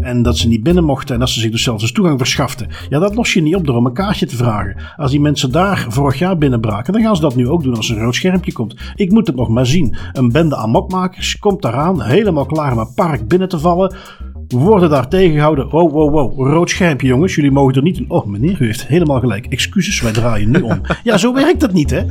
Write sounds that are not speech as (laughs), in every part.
En dat ze niet binnen mochten en dat ze zich dus zelfs eens toegang verschaften. Ja, dat los je niet op door om een kaartje te vragen. Als die mensen daar vorig jaar binnenbraken, dan gaan ze dat nu ook doen als er een rood schermpje komt. Ik moet het nog maar zien. Een bende amokmakers komt daaraan, helemaal klaar om een park binnen te vallen. Worden daar tegengehouden. Wow, wow, wow. Rood schermpje, jongens. Jullie mogen er niet in. Oh, meneer, u heeft helemaal gelijk. Excuses, wij draaien nu om. (laughs) Ja, zo werkt dat niet, hè?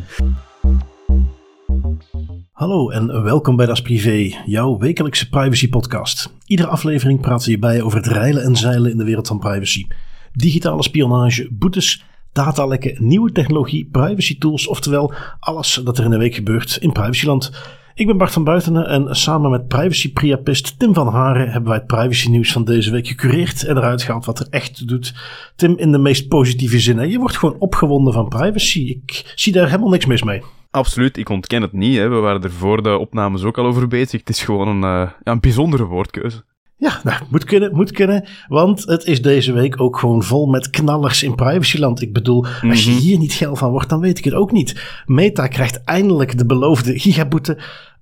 Hallo en welkom bij Das Privé, jouw wekelijkse privacy podcast. Iedere aflevering praten we hierbij over het reilen en zeilen in de wereld van privacy. Digitale spionage, boetes, datalekken, nieuwe technologie, privacy tools, oftewel alles dat er in de week gebeurt in privacyland. Ik ben Bart van Buitenen en samen met privacy-priapist Tim van Haren hebben wij het privacy nieuws van deze week gecureerd en eruit gehaald wat er echt doet. Tim, in de meest positieve zin. Je wordt gewoon opgewonden van privacy. Ik zie daar helemaal niks mis mee. Absoluut, ik ontken het niet. Hè. We waren er voor de opnames ook al over bezig. Het is gewoon een, uh, ja, een bijzondere woordkeuze. Ja, nou, moet kunnen, moet kunnen. Want het is deze week ook gewoon vol met knallers in privacyland. Ik bedoel, als je hier niet geil van wordt, dan weet ik het ook niet. Meta krijgt eindelijk de beloofde gigaboete.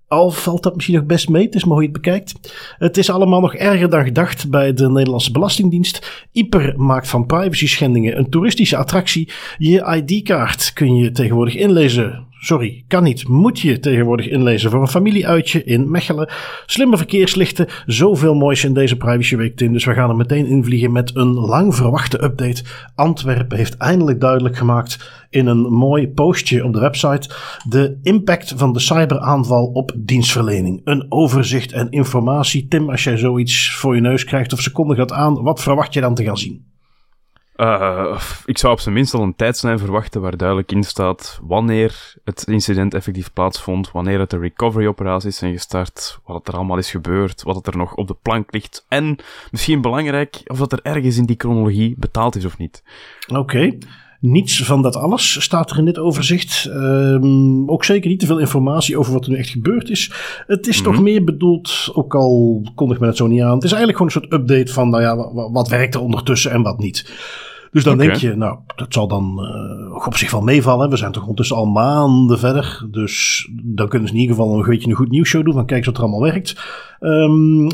Al valt dat misschien nog best mee, het is maar hoe je het bekijkt. Het is allemaal nog erger dan gedacht bij de Nederlandse Belastingdienst. Iper maakt van privacy schendingen een toeristische attractie. Je ID-kaart kun je tegenwoordig inlezen Sorry, kan niet. Moet je tegenwoordig inlezen voor een familieuitje in Mechelen. Slimme verkeerslichten. Zoveel moois in deze Privacy Week, Tim. Dus we gaan er meteen invliegen met een lang verwachte update. Antwerpen heeft eindelijk duidelijk gemaakt in een mooi postje op de website de impact van de cyberaanval op dienstverlening. Een overzicht en informatie. Tim, als jij zoiets voor je neus krijgt of ze kondigen dat aan, wat verwacht je dan te gaan zien? Uh, ik zou op zijn minst al een tijdslijn verwachten waar duidelijk in staat wanneer het incident effectief plaatsvond, wanneer het de recovery-operaties zijn gestart, wat er allemaal is gebeurd, wat er nog op de plank ligt en misschien belangrijk of dat er ergens in die chronologie betaald is of niet. Oké. Niets van dat alles staat er in dit overzicht. Um, ook zeker niet te veel informatie over wat er nu echt gebeurd is. Het is toch mhm. meer bedoeld, ook al kondig men het zo niet aan. Het is eigenlijk gewoon een soort update van, nou ja, wat, wat werkt er ondertussen en wat niet. Dus dan denk je, nou, dat zal dan uh, op zich wel meevallen. We zijn toch ondertussen al maanden verder. Dus dan kunnen ze in ieder geval een beetje een goed nieuwsshow doen. Van kijk wat er allemaal werkt. Um,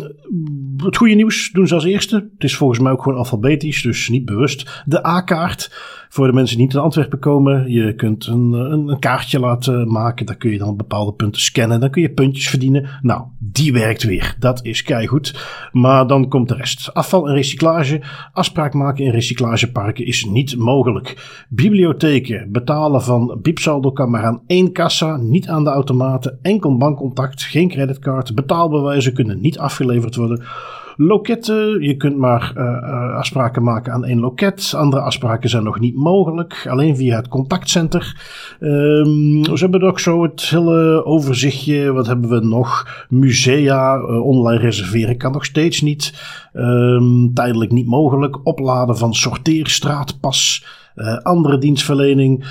het goede nieuws doen ze als eerste. Het is volgens mij ook gewoon alfabetisch, dus niet bewust. De A-kaart. Voor de mensen die niet in Antwerpen komen, je kunt een, een, een, kaartje laten maken. Daar kun je dan bepaalde punten scannen. Dan kun je puntjes verdienen. Nou, die werkt weer. Dat is goed. Maar dan komt de rest. Afval en recyclage. Afspraak maken in recyclageparken is niet mogelijk. Bibliotheken betalen van biepsaldo kan maar aan één kassa, niet aan de automaten. Enkel bankcontact, geen creditcard. Betaalbewijzen kunnen niet afgeleverd worden loketten. Je kunt maar uh, afspraken maken aan één loket. Andere afspraken zijn nog niet mogelijk. Alleen via het contactcenter. Um, ze hebben ook zo het hele overzichtje. Wat hebben we nog? Musea. Uh, online reserveren kan nog steeds niet. Um, tijdelijk niet mogelijk. Opladen van sorteerstraatpas. Uh, andere dienstverlening.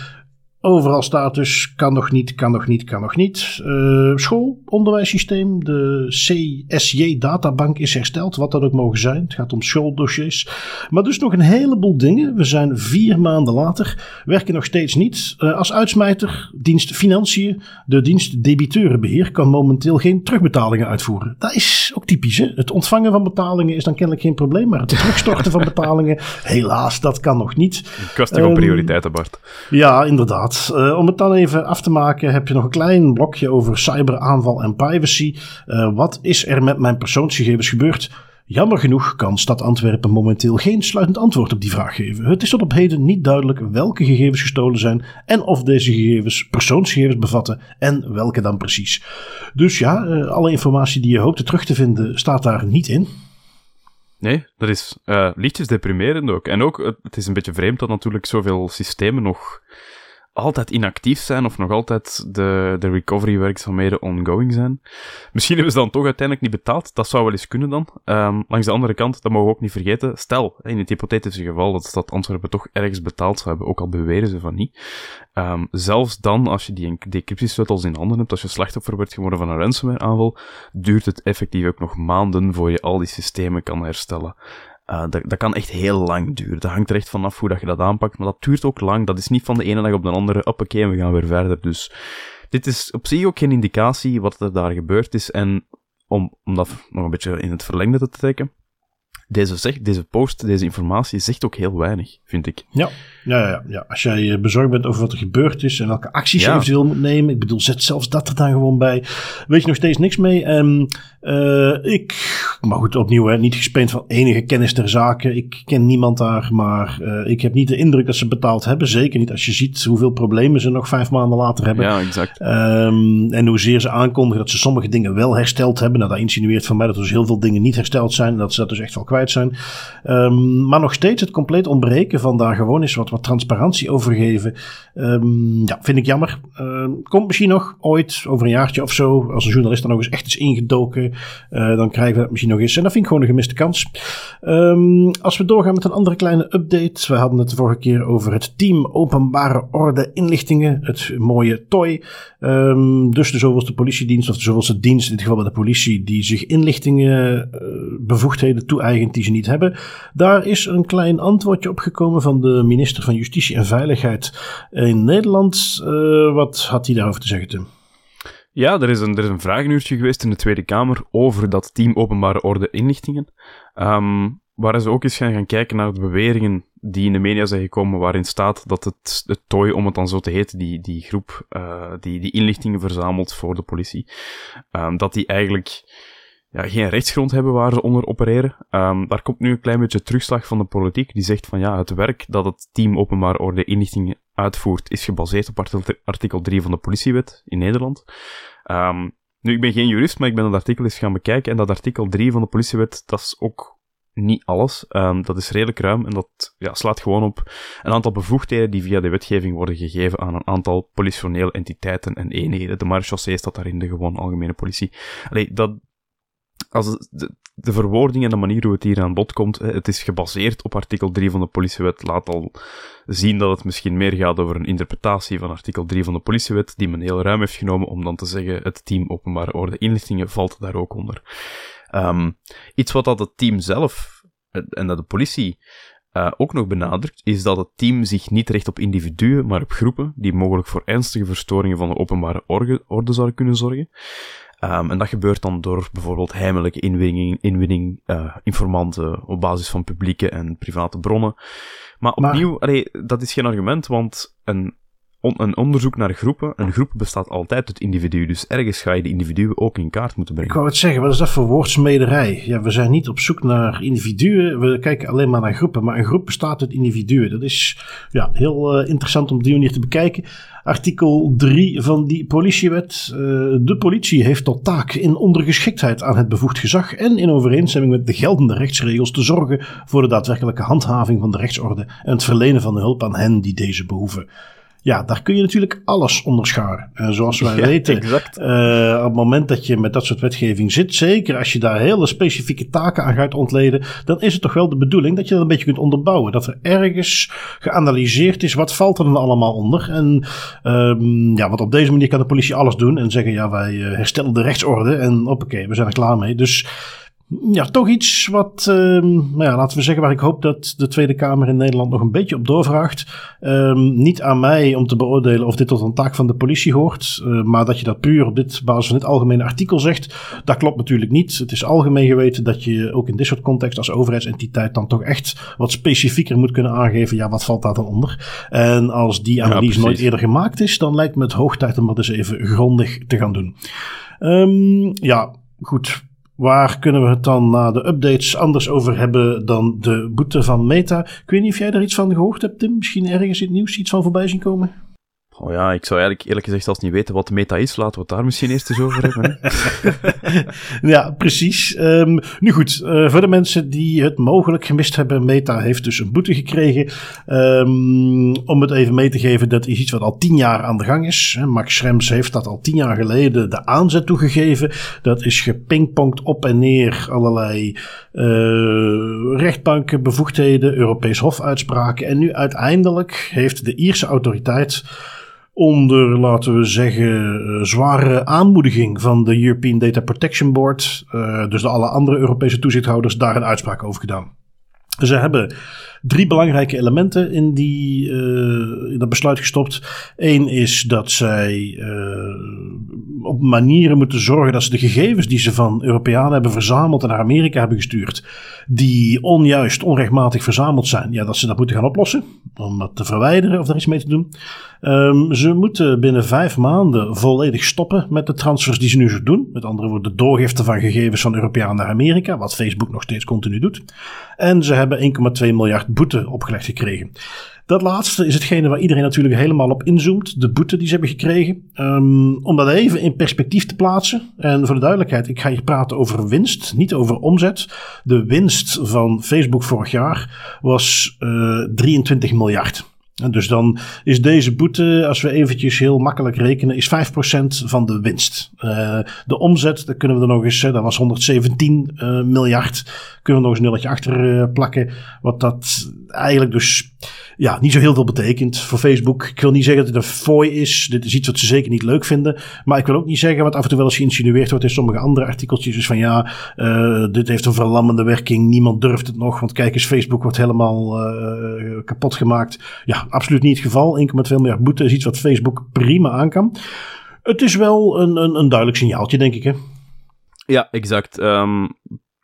Overal staat dus kan nog niet, kan nog niet, kan nog niet. Uh, school, onderwijssysteem, de CSJ-databank is hersteld, wat dat ook mogen zijn. Het gaat om schooldossiers. Maar dus nog een heleboel dingen. We zijn vier maanden later, werken nog steeds niet. Uh, als uitsmijter, dienst Financiën, de dienst Debiteurenbeheer, kan momenteel geen terugbetalingen uitvoeren. Dat is ook typisch. Hè? Het ontvangen van betalingen is dan kennelijk geen probleem, maar het terugstorten van (laughs) betalingen, helaas, dat kan nog niet. Kwestie van um, prioriteiten, Bart. Ja, inderdaad. Uh, om het dan even af te maken, heb je nog een klein blokje over cyberaanval en privacy. Uh, wat is er met mijn persoonsgegevens gebeurd? Jammer genoeg kan Stad Antwerpen momenteel geen sluitend antwoord op die vraag geven. Het is tot op heden niet duidelijk welke gegevens gestolen zijn en of deze gegevens persoonsgegevens bevatten en welke dan precies. Dus ja, uh, alle informatie die je hoopte terug te vinden staat daar niet in. Nee, dat is uh, lichtjes deprimerend ook. En ook, het is een beetje vreemd dat natuurlijk zoveel systemen nog altijd inactief zijn of nog altijd de, de recovery werkzaamheden ongoing zijn. Misschien hebben ze dan toch uiteindelijk niet betaald. Dat zou wel eens kunnen dan. Um, langs de andere kant, dat mogen we ook niet vergeten. Stel, in het hypothetische geval dat Stad Antwerpen toch ergens betaald zou hebben, ook al beweren ze van niet. Um, zelfs dan, als je die decryptiesleutels in handen hebt, als je slachtoffer wordt geworden van een ransomware aanval, duurt het effectief ook nog maanden voor je al die systemen kan herstellen. Uh, dat, dat kan echt heel lang duren. Dat hangt er echt vanaf hoe dat je dat aanpakt, maar dat duurt ook lang. Dat is niet van de ene dag op de andere, oké, we gaan weer verder. Dus dit is op zich ook geen indicatie wat er daar gebeurd is. En om, om dat nog een beetje in het verlengde te trekken, deze, zegt, deze post, deze informatie zegt ook heel weinig, vind ik. Ja, ja, ja, ja. als jij bezorgd bent over wat er gebeurd is en welke acties je eventueel moet nemen, ik bedoel, zet zelfs dat er dan gewoon bij. Weet je nog steeds niks mee. Uh, ik, maar goed, opnieuw, hè, niet gespeend van enige kennis ter zake. Ik ken niemand daar, maar uh, ik heb niet de indruk dat ze betaald hebben. Zeker niet als je ziet hoeveel problemen ze nog vijf maanden later hebben. Ja, exact. Um, en hoezeer ze aankondigen dat ze sommige dingen wel hersteld hebben. Nou, dat insinueert van mij dat er dus heel veel dingen niet hersteld zijn. En dat ze dat dus echt wel kwijt zijn. Um, maar nog steeds het compleet ontbreken van daar gewoon eens wat, wat transparantie over geven. Um, ja, vind ik jammer. Uh, komt misschien nog ooit, over een jaartje of zo, als een journalist dan nog eens echt is ingedoken. Uh, dan krijgen we dat misschien nog eens. En dat vind ik gewoon een gemiste kans. Als we doorgaan met een andere kleine update. We hadden het de vorige keer over het team Openbare Orde Inlichtingen. Het mooie. Um, dus de zoveelste politiedienst, of de zoveelste dienst, in dit geval bij de politie, die zich inlichtingen uh, bevoegdheden toe-eigent die ze niet hebben. Daar is een klein antwoordje op gekomen van de minister van Justitie en Veiligheid in Nederland. Uh, wat had hij daarover te zeggen? Ja, er is, een, er is een vragenuurtje geweest in de Tweede Kamer over dat team Openbare Orde Inlichtingen. Um, waar ze ook eens gaan, kijken naar de beweringen die in de media zijn gekomen, waarin staat dat het, het TOI, om het dan zo te heten, die, die groep uh, die, die inlichtingen verzamelt voor de politie, um, dat die eigenlijk ja, geen rechtsgrond hebben waar ze onder opereren. Um, daar komt nu een klein beetje terugslag van de politiek, die zegt van ja, het werk dat het team Openbare Orde Inlichtingen uitvoert, is gebaseerd op artikel 3 van de politiewet in Nederland. Um, nu, ik ben geen jurist, maar ik ben dat artikel eens gaan bekijken. En dat artikel 3 van de politiewet, dat is ook niet alles. Um, dat is redelijk ruim en dat ja, slaat gewoon op een aantal bevoegdheden die via de wetgeving worden gegeven aan een aantal politionele entiteiten en eenheden. De marechaussee staat daarin, de gewoon algemene politie. Allee, dat, als de, verwoording en de manier hoe het hier aan bod komt, het is gebaseerd op artikel 3 van de politiewet, laat al zien dat het misschien meer gaat over een interpretatie van artikel 3 van de politiewet, die men heel ruim heeft genomen om dan te zeggen, het team openbare orde inlichtingen valt daar ook onder. Um, iets wat dat het team zelf en dat de politie uh, ook nog benadrukt, is dat het team zich niet richt op individuen, maar op groepen die mogelijk voor ernstige verstoringen van de openbare orde zouden kunnen zorgen. Um, en dat gebeurt dan door bijvoorbeeld heimelijke inwinning, inwinning uh, informanten op basis van publieke en private bronnen. Maar opnieuw, maar... Allee, dat is geen argument, want een on een onderzoek naar groepen. Een groep bestaat altijd uit individuen, dus ergens ga je de individuen ook in kaart moeten brengen. Ik wou het zeggen, wat is dat voor woordsmederij? Ja, we zijn niet op zoek naar individuen, we kijken alleen maar naar groepen, maar een groep bestaat uit individuen. Dat is ja, heel uh, interessant om die manier te bekijken. Artikel 3 van die politiewet. Uh, de politie heeft tot taak in ondergeschiktheid aan het bevoegd gezag en in overeenstemming met de geldende rechtsregels te zorgen voor de daadwerkelijke handhaving van de rechtsorde en het verlenen van de hulp aan hen die deze behoeven. Ja, daar kun je natuurlijk alles onderscharen. En zoals wij (laughs) ja, weten, uh, op het moment dat je met dat soort wetgeving zit, zeker als je daar hele specifieke taken aan gaat ontleden, dan is het toch wel de bedoeling dat je dat een beetje kunt onderbouwen. Dat er ergens geanalyseerd is, wat valt er dan allemaal onder? En um, ja, want op deze manier kan de politie alles doen en zeggen, ja, wij uh, herstellen de rechtsorde en oké, we zijn er klaar mee. Dus ja, toch iets wat, um, nou ja, laten we zeggen, waar ik hoop dat de Tweede Kamer in Nederland nog een beetje op doorvraagt. Um, niet aan mij om te beoordelen of dit tot een taak van de politie hoort, uh, maar dat je dat puur op dit basis van dit algemene artikel zegt, dat klopt natuurlijk niet. Het is algemeen geweten dat je ook in dit soort context als overheidsentiteit dan toch echt wat specifieker moet kunnen aangeven, ja, wat valt daar dan onder? En als die analyse ja, nooit eerder gemaakt is, dan lijkt me het hoog tijd om dat eens even grondig te gaan doen. Um, ja, goed. Waar kunnen we het dan na de updates anders over hebben dan de boete van Meta? Ik weet niet of jij daar iets van gehoord hebt, Tim. Misschien ergens in het nieuws iets van voorbij zien komen? Oh ja, ik zou eigenlijk eerlijk gezegd zelfs niet weten wat meta is. Laten we het daar misschien eerst eens over hebben. (laughs) ja, precies. Um, nu goed, uh, voor de mensen die het mogelijk gemist hebben, Meta heeft dus een boete gekregen. Um, om het even mee te geven, dat is iets wat al tien jaar aan de gang is. Max Schrems heeft dat al tien jaar geleden de aanzet toegegeven. Dat is gepingpongd op en neer allerlei uh, rechtbanken, bevoegdheden, Europees Hofuitspraken. En nu uiteindelijk heeft de Ierse autoriteit onder, laten we zeggen, uh, zware aanmoediging van de European Data Protection Board, uh, dus de alle andere Europese toezichthouders, daar een uitspraak over gedaan. Ze hebben drie belangrijke elementen in, die, in dat besluit gestopt. Eén is dat zij op manieren moeten zorgen dat ze de gegevens die ze van Europeanen hebben verzameld en naar Amerika hebben gestuurd, die onjuist, onrechtmatig verzameld zijn, ja, dat ze dat moeten gaan oplossen. Om dat te verwijderen of daar iets mee te doen. Um, ze moeten binnen vijf maanden volledig stoppen met de transfers die ze nu zo doen. Met andere woorden, de doorgifte van gegevens van Europeanen naar Amerika, wat Facebook nog steeds continu doet. En ze hebben 1,2 miljard boete opgelegd gekregen. Dat laatste is hetgene waar iedereen natuurlijk helemaal op inzoomt. De boete die ze hebben gekregen. Um, om dat even in perspectief te plaatsen. En voor de duidelijkheid, ik ga hier praten over winst, niet over omzet. De winst van Facebook vorig jaar was uh, eh, 23 miljard. Dus dan is deze boete, als we eventjes heel makkelijk rekenen, is 5% van de winst. Uh, de omzet, daar kunnen we er nog eens, dat was 117 uh, eh, miljard, kunnen we nog eens een nulletje achter plakken. Wat dat eigenlijk dus ja, niet zo heel veel betekent voor Facebook. Ik wil niet zeggen dat het een fooi is. Dit is iets wat ze zeker niet leuk vinden. Maar ik wil ook niet zeggen wat af en toe wel eens geïnsinueerd wordt in sommige andere artikeltjes. Dus van ja, uh, dit heeft een verlammende werking. Niemand durft het nog. Want kijk eens, Facebook wordt helemaal uh, kapot gemaakt. Ja, absoluut niet het geval. 1,2 miljard boete is iets wat Facebook prima aan kan. Het is wel een, een, een duidelijk signaaltje, denk ik. Hè? Ja, exact. Um,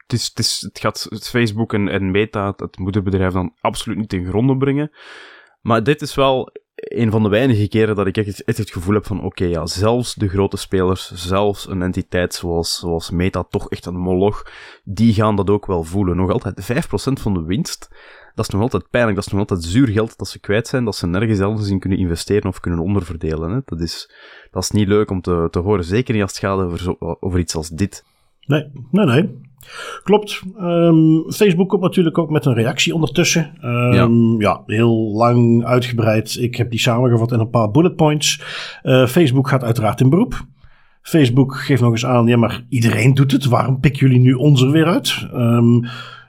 het, is, het, is, het gaat Facebook en, en Meta, het moederbedrijf, dan absoluut niet ten gronde brengen. Maar dit is wel een van de weinige keren dat ik echt, echt het gevoel heb van, oké, ja, zelfs de grote spelers, zelfs een entiteit zoals, zoals Meta, toch echt een moloch, die gaan dat ook wel voelen. Nog altijd 5% van de winst, dat is nog altijd pijnlijk, dat is nog altijd zuur geld dat ze kwijt zijn, dat ze nergens elders in kunnen investeren of kunnen onderverdelen. Hè. Dat, is, dat is niet leuk om te, te horen, zeker niet als het gaat over, over iets als dit. Nee, nee, nee. Klopt. Um, Facebook komt natuurlijk ook met een reactie ondertussen. Um, ja. ja. heel lang uitgebreid. Ik heb die samengevat in een paar bullet points. Uh, Facebook gaat uiteraard in beroep. Facebook geeft nog eens aan, ja, maar iedereen doet het. Waarom pikken jullie nu ons er weer uit? Um,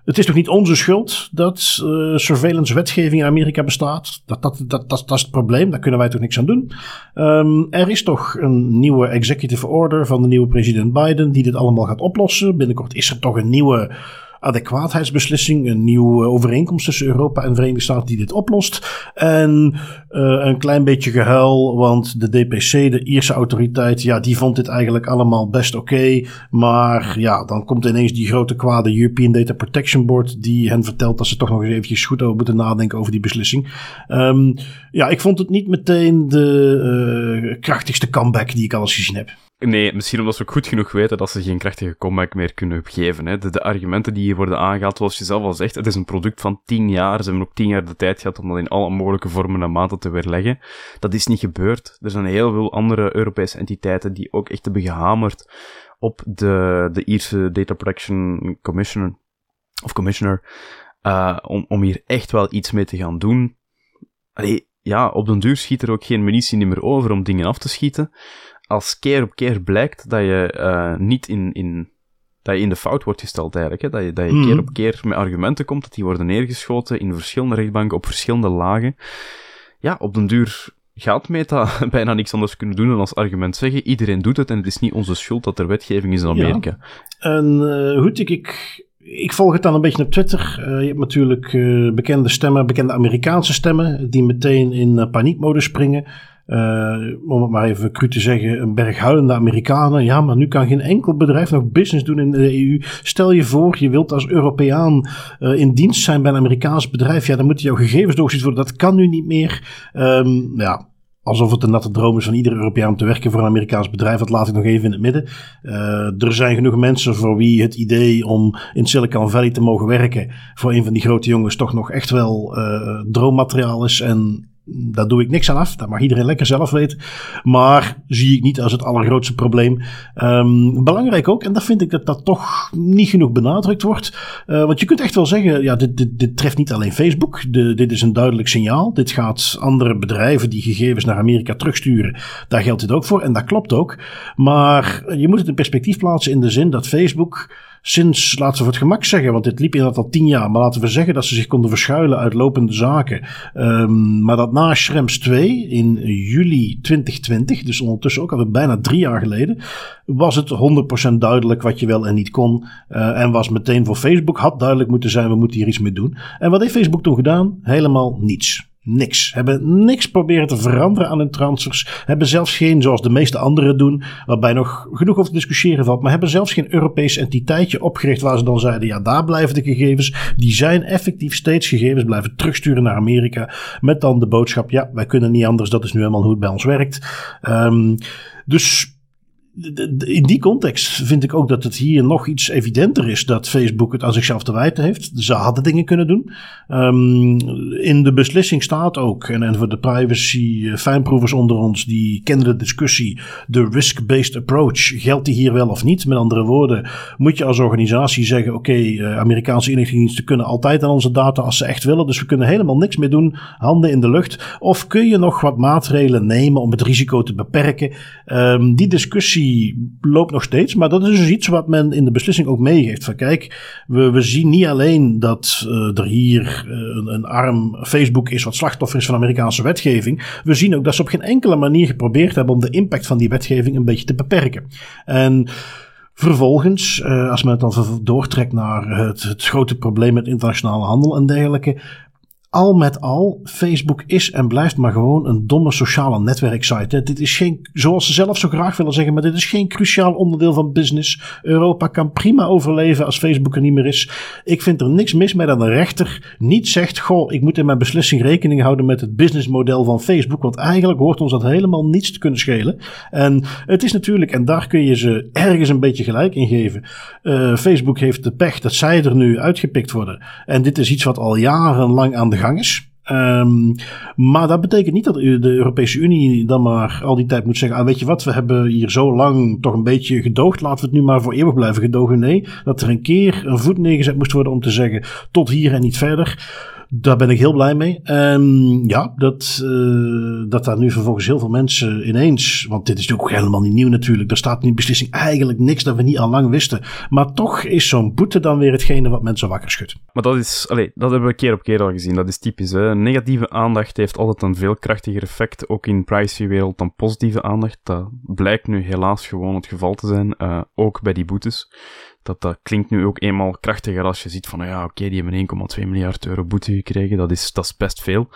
het is toch niet onze schuld dat uh, surveillance wetgeving in Amerika bestaat? Dat, dat, dat, dat, dat is het probleem, daar kunnen wij toch niks aan doen. Um, er is toch een nieuwe executive order van de nieuwe president Biden die dit allemaal gaat oplossen. Binnenkort is er toch een nieuwe adequaatheidsbeslissing, een nieuwe overeenkomst tussen Europa en Verenigde Staten die dit oplost. En uh, een klein beetje gehuil, want de DPC, de Ierse autoriteit, ja, die vond dit eigenlijk allemaal best oké. Maar ja, dan komt ineens die grote kwade European Data Protection Board die hen vertelt dat ze toch nog eens eventjes goed over moeten nadenken over die beslissing. Um, ja, ik vond het niet meteen de uh, krachtigste comeback die ik al eens gezien heb. Nee, misschien omdat ze ook goed genoeg weten dat ze geen krachtige comeback meer kunnen geven. Hè. De, de, argumenten die hier worden aangehaald, zoals je zelf al zegt, het is een product van tien jaar. Ze hebben ook tien jaar de tijd gehad om dat in alle mogelijke vormen en maten te weerleggen. Dat is niet gebeurd. Er zijn heel veel andere Europese entiteiten die ook echt hebben gehamerd op de, de Ierse Data Protection Commissioner, of Commissioner, uh, om, om hier echt wel iets mee te gaan doen. Ja, op den duur schiet er ook geen munitie meer over om dingen af te schieten als keer op keer blijkt dat je uh, niet in, in, dat je in de fout wordt gesteld eigenlijk. Hè? Dat je, dat je keer mhm. op keer met argumenten komt, dat die worden neergeschoten in verschillende rechtbanken op verschillende lagen. Ja, op den duur gaat Meta (laughs) bijna niks anders kunnen doen dan als argument zeggen. Iedereen doet het en het is niet onze schuld dat er wetgeving is in Amerika. Ja. En uh, goed, ik, ik, ik volg het dan een beetje op Twitter. Uh, je hebt natuurlijk bekende stemmen, bekende Amerikaanse stemmen, die meteen in paniekmodus springen. Uh, om het maar even cru te zeggen, een berg huilende Amerikanen. Ja, maar nu kan geen enkel bedrijf nog business doen in de EU. Stel je voor, je wilt als Europeaan uh, in dienst zijn bij een Amerikaans bedrijf. Ja, dan moeten jouw gegevens doorgezet worden. Dat kan nu niet meer. Um, ja, alsof het een natte droom is van iedere Europeaan om te werken voor een Amerikaans bedrijf. Dat laat ik nog even in het midden. Uh, er zijn genoeg mensen voor wie het idee om in Silicon Valley te mogen werken voor een van die grote jongens toch nog echt wel uh, droommateriaal is. En daar doe ik niks aan af. Dat mag iedereen lekker zelf weten. Maar zie ik niet als het allergrootste probleem. Um, belangrijk ook, en dat vind ik dat dat toch niet genoeg benadrukt wordt. Uh, want je kunt echt wel zeggen, ja, dit, dit, dit treft niet alleen Facebook. De, dit is een duidelijk signaal. Dit gaat andere bedrijven die gegevens naar Amerika terugsturen. Daar geldt dit ook voor. En dat klopt ook. Maar je moet het in perspectief plaatsen in de zin dat Facebook sinds, laten we het gemak zeggen, want dit liep inderdaad al tien jaar, maar laten we zeggen dat ze zich konden verschuilen uit lopende zaken. Um, maar dat na Schrems 2 in juli 2020, dus ondertussen ook alweer bijna drie jaar geleden, was het 100% duidelijk wat je wel en niet kon. Uh, en was meteen voor Facebook, had duidelijk moeten zijn, we moeten hier iets mee doen. En wat heeft Facebook toen gedaan? Helemaal niets niks. Hebben niks proberen te veranderen aan hun transfers. Hebben zelfs geen, zoals de meeste anderen doen, waarbij nog genoeg over te discussiëren valt, maar hebben zelfs geen Europees entiteitje opgericht waar ze dan zeiden, ja, daar blijven de gegevens. Die zijn effectief steeds gegevens blijven terugsturen naar Amerika. Met dan de boodschap, ja, wij kunnen niet anders, dat is nu helemaal hoe het bij ons werkt. Um, dus in die context vind ik ook dat het hier nog iets evidenter is dat Facebook het aan zichzelf te wijten heeft. Ze hadden dingen kunnen doen. Um, in de beslissing staat ook, en, voor de privacy uh, fijnproevers onder ons, die kennen de discussie, de risk-based approach, geldt die hier wel of niet? Met andere woorden, moet je als organisatie zeggen, oké, uh, Amerikaanse inlichtingendiensten kunnen altijd aan onze data als ze echt willen, dus we kunnen helemaal niks meer doen, handen in de lucht. Of kun je nog wat maatregelen nemen om het risico te beperken? Um, die discussie loopt nog steeds. Maar dat is dus iets wat men in de beslissing ook meegeeft. Van kijk, we, we zien niet alleen dat uh, er hier uh, een, een, arm Facebook is wat slachtoffer is van Amerikaanse wetgeving. We zien ook dat ze op geen enkele manier geprobeerd hebben om de impact van die wetgeving een beetje te beperken. En Vervolgens, uh, als men het dan doortrekt naar het, het, grote probleem met internationale handel en dergelijke, al met al, Facebook is en blijft maar gewoon een domme sociale netwerksite. Dit is geen, zoals ze zelf zo graag willen zeggen, maar dit is geen cruciaal onderdeel van business. Europa kan prima overleven als Facebook er niet meer is. Ik vind er niks mis mee dat een rechter niet zegt: Goh, ik moet in mijn beslissing rekening houden met het businessmodel van Facebook. Want eigenlijk hoort ons dat helemaal niets te kunnen schelen. En het is natuurlijk, en daar kun je ze ergens een beetje gelijk in geven. Uh, Facebook heeft de pech dat zij er nu uitgepikt worden. En dit is iets wat al jarenlang aan de Um, maar dat betekent niet dat de Europese Unie dan maar al die tijd moet zeggen: ah, weet je wat, we hebben hier zo lang toch een beetje gedoogd, laten we het nu maar voor eeuwig blijven gedogen. Nee, dat er een keer een voet neergezet moest worden om te zeggen: tot hier en niet verder. Daar ben ik heel blij mee. Um, ja, dat, uh, dat daar nu vervolgens heel veel mensen ineens. Want dit is natuurlijk ook helemaal niet nieuw natuurlijk. Er staat in beslissing eigenlijk niks dat we niet al lang wisten. Maar toch is zo'n boete dan weer hetgene wat mensen wakker schudt. Maar dat is, allee, dat hebben we keer op keer al gezien. Dat is typisch. Hè? Negatieve aandacht heeft altijd een veel krachtiger effect, ook in privacywereld, dan positieve aandacht. Dat blijkt nu helaas gewoon het geval te zijn, uh, ook bij die boetes dat, dat klinkt nu ook eenmaal krachtiger als je ziet van, ja, oké, die hebben 1,2 miljard euro boete gekregen. Dat is, dat is best veel.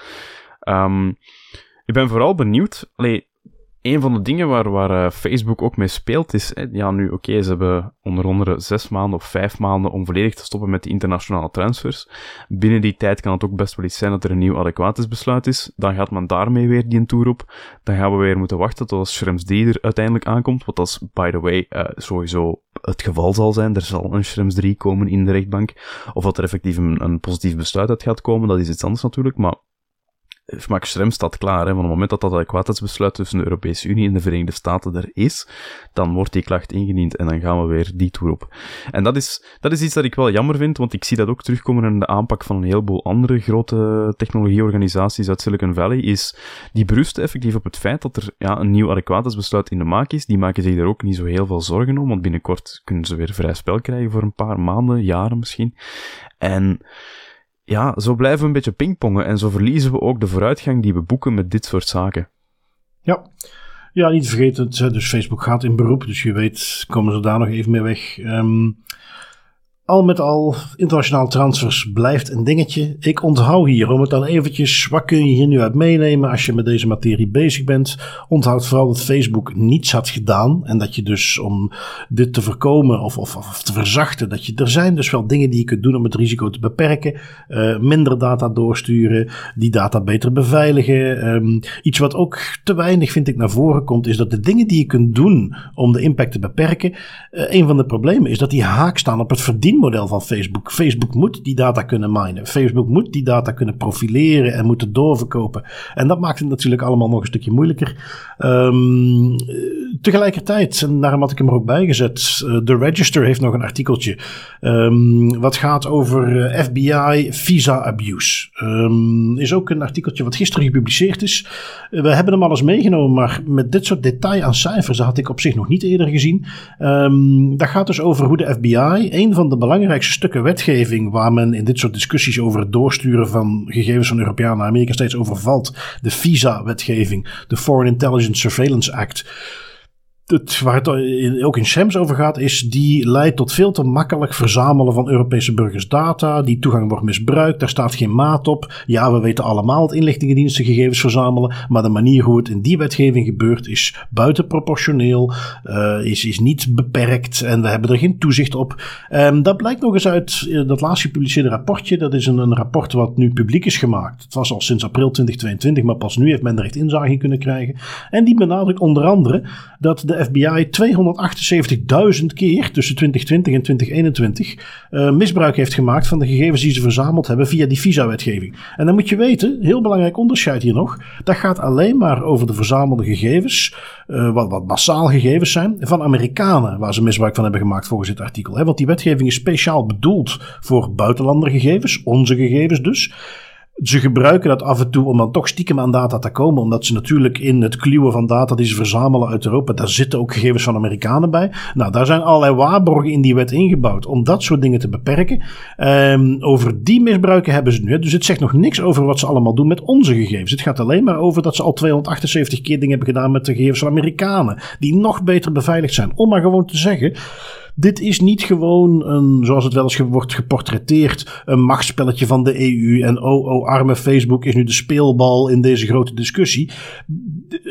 Um, ik ben vooral benieuwd. Allee, een van de dingen waar, waar uh, Facebook ook mee speelt is, ja, nu oké, ze hebben onder andere zes maanden of vijf maanden om volledig te stoppen met die internationale transfers. Binnen die tijd kan het ook best wel iets zijn dat er een nieuw adequatesbesluit is. Dan gaat men daarmee weer die een tour op. Dan gaan we weer moeten wachten tot als Schrems 3 er uiteindelijk aankomt, wat als, by the way, uh, sowieso het geval zal zijn. Er zal een Schrems 3 komen in de rechtbank. Of dat er effectief een, een positief besluit uit gaat komen, dat is iets anders natuurlijk, maar Max Schrems staat klaar. Hè. Van het moment dat dat adequatesbesluit tussen de Europese Unie en de Verenigde Staten er is, dan wordt die klacht ingediend en dan gaan we weer die toer op. En dat is, dat is iets dat ik wel jammer vind, want ik zie dat ook terugkomen in de aanpak van een heleboel andere grote technologieorganisaties uit Silicon Valley, is die berust effectief op het feit dat er ja, een nieuw adequatesbesluit in de maak is. Die maken zich er ook niet zo heel veel zorgen om, want binnenkort kunnen ze weer vrij spel krijgen voor een paar maanden, jaren misschien. En ja, zo blijven we een beetje pingpongen en zo verliezen we ook de vooruitgang die we boeken met dit soort zaken. Ja. Ja, niet vergeten, dus Facebook gaat in beroep, dus je weet, komen ze daar nog even mee weg. Um, al met al, internationaal transfers blijft een dingetje. Ik onthoud hier, om het dan eventjes, wat kun je hier nu uit meenemen als je met deze materie bezig bent? Onthoud vooral dat Facebook niets had gedaan en dat je dus om dit te voorkomen of, of, of te verzachten, dat je, er zijn dus wel dingen die je kunt doen om het risico te beperken. Uh, minder data doorsturen, die data beter beveiligen. Um, iets wat ook te weinig vind ik naar voren komt, is dat de dingen die je kunt doen om de impact te beperken, uh, een van de problemen is dat die haak staan op het verdienen model van Facebook. Facebook moet die data kunnen minen. Facebook moet die data kunnen profileren en moeten doorverkopen. En dat maakt het natuurlijk allemaal nog een stukje moeilijker. Um, tegelijkertijd, en daarom had ik hem er ook bij gezet, The Register heeft nog een artikeltje um, wat gaat over FBI visa abuse. Um, is ook een artikeltje wat gisteren gepubliceerd is. we hebben hem al eens meegenomen, maar met dit soort detail aan cijfers had ik op zich nog niet eerder gezien. Dat gaat dus over hoe de FBI, een van de belangrijkste stukken wetgeving waar men in dit soort discussies over het doorsturen van gegevens van Europeanen naar Amerika steeds overvalt, de visa-wetgeving, de Foreign Intelligence Surveillance Act het, waar het ook in SEMS over gaat, is die leidt tot veel te makkelijk verzamelen van Europese burgers data. Die toegang wordt misbruikt, daar staat geen maat op. Ja, we weten allemaal dat inlichtingendiensten gegevens verzamelen, maar de manier hoe het in die wetgeving gebeurt is buitenproportioneel, uh, is, is niet beperkt en we hebben er geen toezicht op. Um, dat blijkt nog eens uit uh, dat laatst gepubliceerde rapportje. Dat is een, een rapport wat nu publiek is gemaakt. Het was al sinds april 2022, maar pas nu heeft men er echt inzage in kunnen krijgen. En die benadrukt onder andere dat de FBI 278.000 keer tussen 2020 en 2021 uh, eh, misbruik heeft gemaakt van de gegevens die ze verzameld hebben via die visa-wetgeving. En dan moet je weten, heel belangrijk onderscheid hier nog, dat gaat alleen maar over de verzamelde gegevens, uh, wat, wat massaal gegevens zijn, van Amerikanen waar ze misbruik van hebben gemaakt volgens dit artikel. Hè? Want die wetgeving is speciaal bedoeld voor buitenlandergegevens, onze gegevens dus. Ze gebruiken dat af en toe om dan toch stiekem aan data te komen, omdat ze natuurlijk in het kluwen van data die ze verzamelen uit Europa, daar zitten ook gegevens van Amerikanen bij. Nou, daar zijn allerlei waarborgen in die wet ingebouwd om dat soort dingen te beperken. Um, over die misbruiken hebben ze nu. Dus het zegt nog niks over wat ze allemaal doen met onze gegevens. Het gaat alleen maar over dat ze al 278 keer dingen hebben gedaan met de gegevens van Amerikanen, die nog beter beveiligd zijn. Om maar gewoon te zeggen. Dit is niet gewoon een, zoals het wel eens wordt geportretteerd, een machtsspelletje van de EU. En oh, oh, arme Facebook is nu de speelbal in deze grote discussie.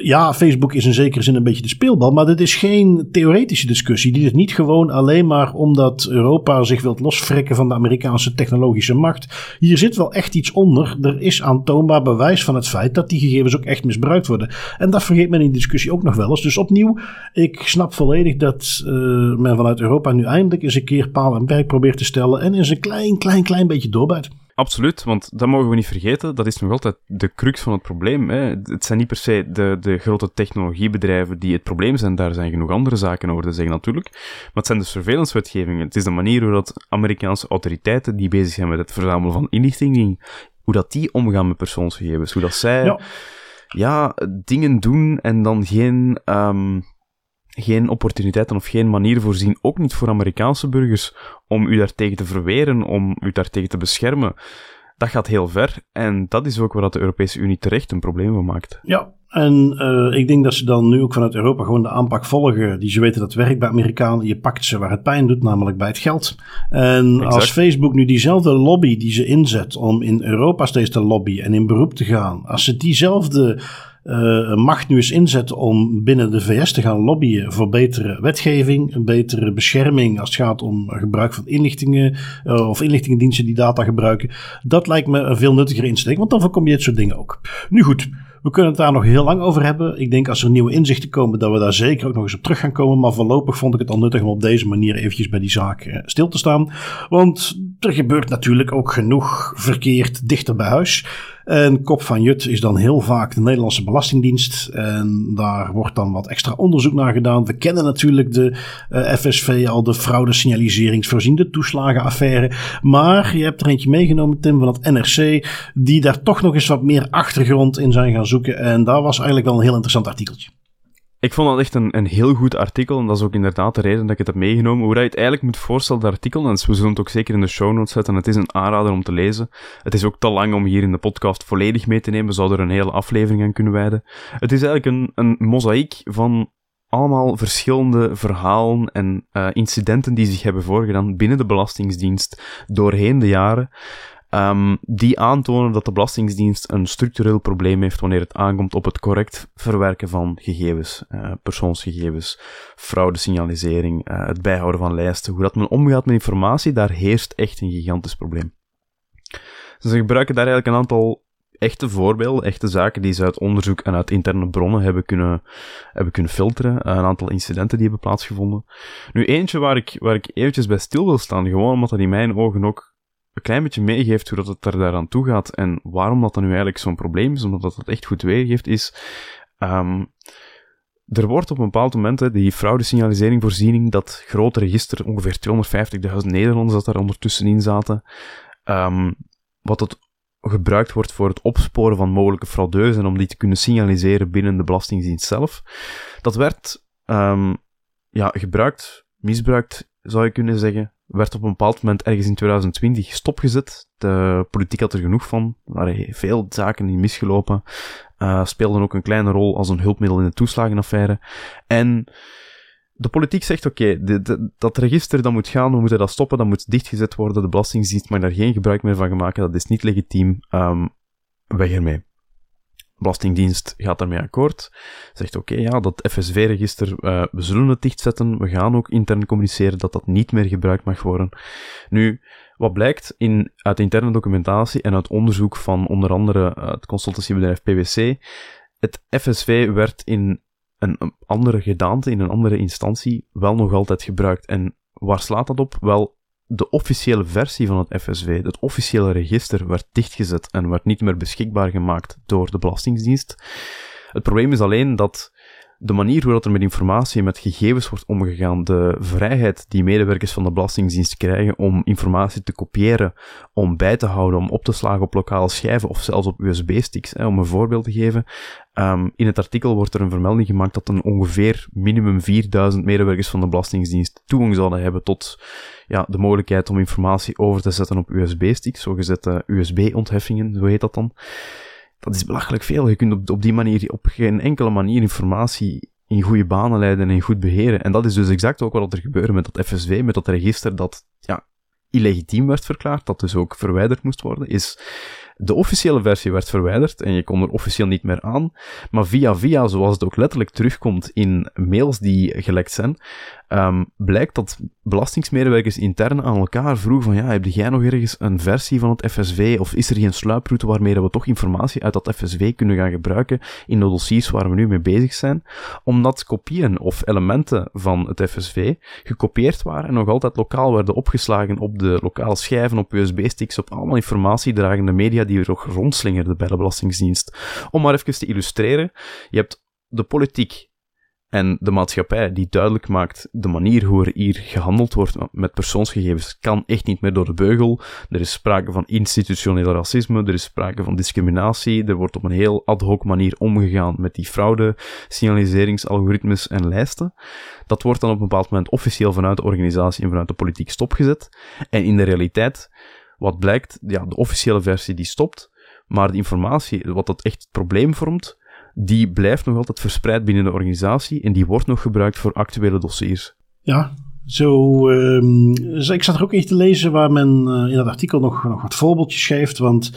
Ja, Facebook is in zekere zin een beetje de speelbal, maar dit is geen theoretische discussie. Dit is niet gewoon alleen maar omdat Europa zich wilt losfrekken van de Amerikaanse technologische macht. Hier zit wel echt iets onder. Er is aantoonbaar bewijs van het feit dat die gegevens ook echt misbruikt worden. En dat vergeet men in de discussie ook nog wel eens. Dus opnieuw, ik snap volledig dat uh, men vanuit Europa Europa nu eindelijk eens een keer paal en perk probeert te stellen en eens een klein, klein, klein beetje doorbijt. Absoluut, want dat mogen we niet vergeten. Dat is nog altijd de crux van het probleem. Hè. Het zijn niet per se de, de grote technologiebedrijven die het probleem zijn. Daar zijn genoeg andere zaken over te zeggen natuurlijk. Maar het zijn de surveillance-wetgevingen. Het is de manier hoe dat Amerikaanse autoriteiten die bezig zijn met het verzamelen van inlichtingen, hoe dat die omgaan met persoonsgegevens. Hoe dat zij ja. ja dingen doen en dan geen... Um, geen opportuniteiten of geen manier voorzien, ook niet voor Amerikaanse burgers, om u daartegen te verweren, om u daartegen te beschermen. Dat gaat heel ver en dat is ook waar de Europese Unie terecht een probleem van maakt. Ja, en uh, ik denk dat ze dan nu ook vanuit Europa gewoon de aanpak volgen die ze weten dat werkt bij Amerikanen. Je pakt ze waar het pijn doet, namelijk bij het geld. En als Facebook nu diezelfde lobby die ze inzet om in Europa steeds te lobbyen en in beroep te gaan, als ze diezelfde uh, macht nu eens inzetten om binnen de VS te gaan lobbyen voor betere wetgeving, een betere bescherming als het gaat om gebruik van inlichtingen uh, of inlichtingendiensten die data gebruiken. Dat lijkt me een veel nuttiger insteek, want dan voorkom je dit soort dingen ook. Nu goed. We kunnen het daar nog heel lang over hebben. Ik denk als er nieuwe inzichten komen, dat we daar zeker ook nog eens op terug gaan komen. Maar voorlopig vond ik het al nuttig om op deze manier eventjes bij die zaak eh, stil te staan. Want er gebeurt natuurlijk ook genoeg verkeerd dichter bij huis. En kop van Jut is dan heel vaak de Nederlandse Belastingdienst. En daar wordt dan wat extra onderzoek naar gedaan. We kennen natuurlijk de eh, FSV al, de fraudesignaliseringsvoorziende toeslagenaffaire. Maar je hebt er eentje meegenomen, Tim, van het NRC. Die daar toch nog eens wat meer achtergrond in zijn gaan zoeken. En daar was eigenlijk wel een heel interessant artikeltje. Ik vond dat echt een, een heel goed artikel, en dat is ook inderdaad de reden dat ik het heb meegenomen. Hoe je het eigenlijk moet voorstellen, dat artikel, en we zullen het ook zeker in de show notes zetten, het is een aanrader om te lezen. Het is ook te lang om hier in de podcast volledig mee te nemen, we zouden er een hele aflevering aan kunnen wijden. Het is eigenlijk een, een mozaïek van allemaal verschillende verhalen en uh, incidenten die zich hebben voorgedaan binnen de Belastingsdienst doorheen de jaren. Um, die aantonen dat de Belastingdienst een structureel probleem heeft wanneer het aankomt op het correct verwerken van gegevens, uh, persoonsgegevens, fraudesignalisering, uh, het bijhouden van lijsten. Hoe dat men omgaat met informatie, daar heerst echt een gigantisch probleem. Dus ze gebruiken daar eigenlijk een aantal echte voorbeelden, echte zaken die ze uit onderzoek en uit interne bronnen hebben kunnen, hebben kunnen filteren. Een aantal incidenten die hebben plaatsgevonden. Nu, eentje waar ik, waar ik eventjes bij stil wil staan, gewoon omdat dat in mijn ogen ook een klein beetje meegeeft hoe dat het er daaraan toe gaat en waarom dat dan nu eigenlijk zo'n probleem is, omdat dat het echt goed weergeeft, is um, er wordt op een bepaald moment, hè, die fraudesignalisering voorziening, dat grote register, ongeveer 250.000 Nederlanders dat daar ondertussen in zaten, um, wat het gebruikt wordt voor het opsporen van mogelijke fraudeurs en om die te kunnen signaliseren binnen de Belastingdienst zelf. Dat werd um, ja, gebruikt, misbruikt, zou je kunnen zeggen. Werd op een bepaald moment ergens in 2020 stopgezet. De politiek had er genoeg van. Er waren veel zaken in misgelopen. Uh, speelden ook een kleine rol als een hulpmiddel in de toeslagenaffaire. En de politiek zegt, oké, dat register dat moet gaan, we moeten dat stoppen, dat moet dichtgezet worden, de Belastingdienst mag daar geen gebruik meer van maken, dat is niet legitiem, um, weg ermee. Belastingdienst gaat daarmee akkoord, zegt oké, ja, dat FSV-register, uh, we zullen het dichtzetten, we gaan ook intern communiceren dat dat niet meer gebruikt mag worden. Nu, wat blijkt in, uit interne documentatie en uit onderzoek van onder andere het consultancybedrijf PwC, het FSV werd in een, andere gedaante, in een andere instantie, wel nog altijd gebruikt. En waar slaat dat op? Wel, de officiële versie van het FSV, het officiële register, werd dichtgezet en werd niet meer beschikbaar gemaakt door de Belastingdienst. Het probleem is alleen dat de manier waarop er met informatie en met gegevens wordt omgegaan, de vrijheid die medewerkers van de Belastingdienst krijgen om informatie te kopiëren, om bij te houden, om op te slagen op lokale schijven of zelfs op USB-sticks, om een voorbeeld te geven. Um, in het artikel wordt er een vermelding gemaakt dat een ongeveer minimum 4000 medewerkers van de Belastingdienst toegang zouden hebben tot ja, de mogelijkheid om informatie over te zetten op USB-sticks, zogezette USB-ontheffingen, zo heet dat dan dat is belachelijk veel. Je kunt op, die manier op geen enkele manier informatie in goede banen leiden en goed beheren. En dat is dus exact ook wat er gebeurde met dat FSV, met dat register dat ja, illegitiem werd verklaard, dat dus ook verwijderd moest worden, is de officiële versie werd verwijderd en je kon er officieel niet meer aan. Maar via via, zoals het ook letterlijk terugkomt in mails die gelekt zijn, um, blijkt dat belastingsmedewerkers intern aan elkaar vroegen van ja, heb jij nog ergens een versie van het FSV of is er geen sluiproute waarmee we toch informatie uit dat FSV kunnen gaan gebruiken in de dossiers waar we nu mee bezig zijn? Omdat kopieën of elementen van het FSV gekopieerd waren en nog altijd lokaal werden opgeslagen op de lokale schijven, op USB-sticks, op allemaal informatiedragende media die er nog rondslingerden bij de Belastingdienst. Om maar even te illustreren, je hebt de politiek en de maatschappij die duidelijk maakt de manier hoe er hier gehandeld wordt met persoonsgegevens kan echt niet meer door de beugel. Er is sprake van institutioneel racisme, er is sprake van discriminatie, er wordt op een heel ad hoc manier omgegaan met die fraude, signaliseringsalgoritmes en lijsten. Dat wordt dan op een bepaald moment officieel vanuit de organisatie en vanuit de politiek stopgezet. En in de realiteit, wat blijkt, ja, de officiële versie die stopt, maar de informatie, wat dat echt het probleem vormt, die blijft nog altijd verspreid binnen de organisatie en die wordt nog gebruikt voor actuele dossiers. Ja, zo, um, ik zat er ook even te lezen waar men uh, in dat artikel nog, nog wat voorbeeldjes geeft. Want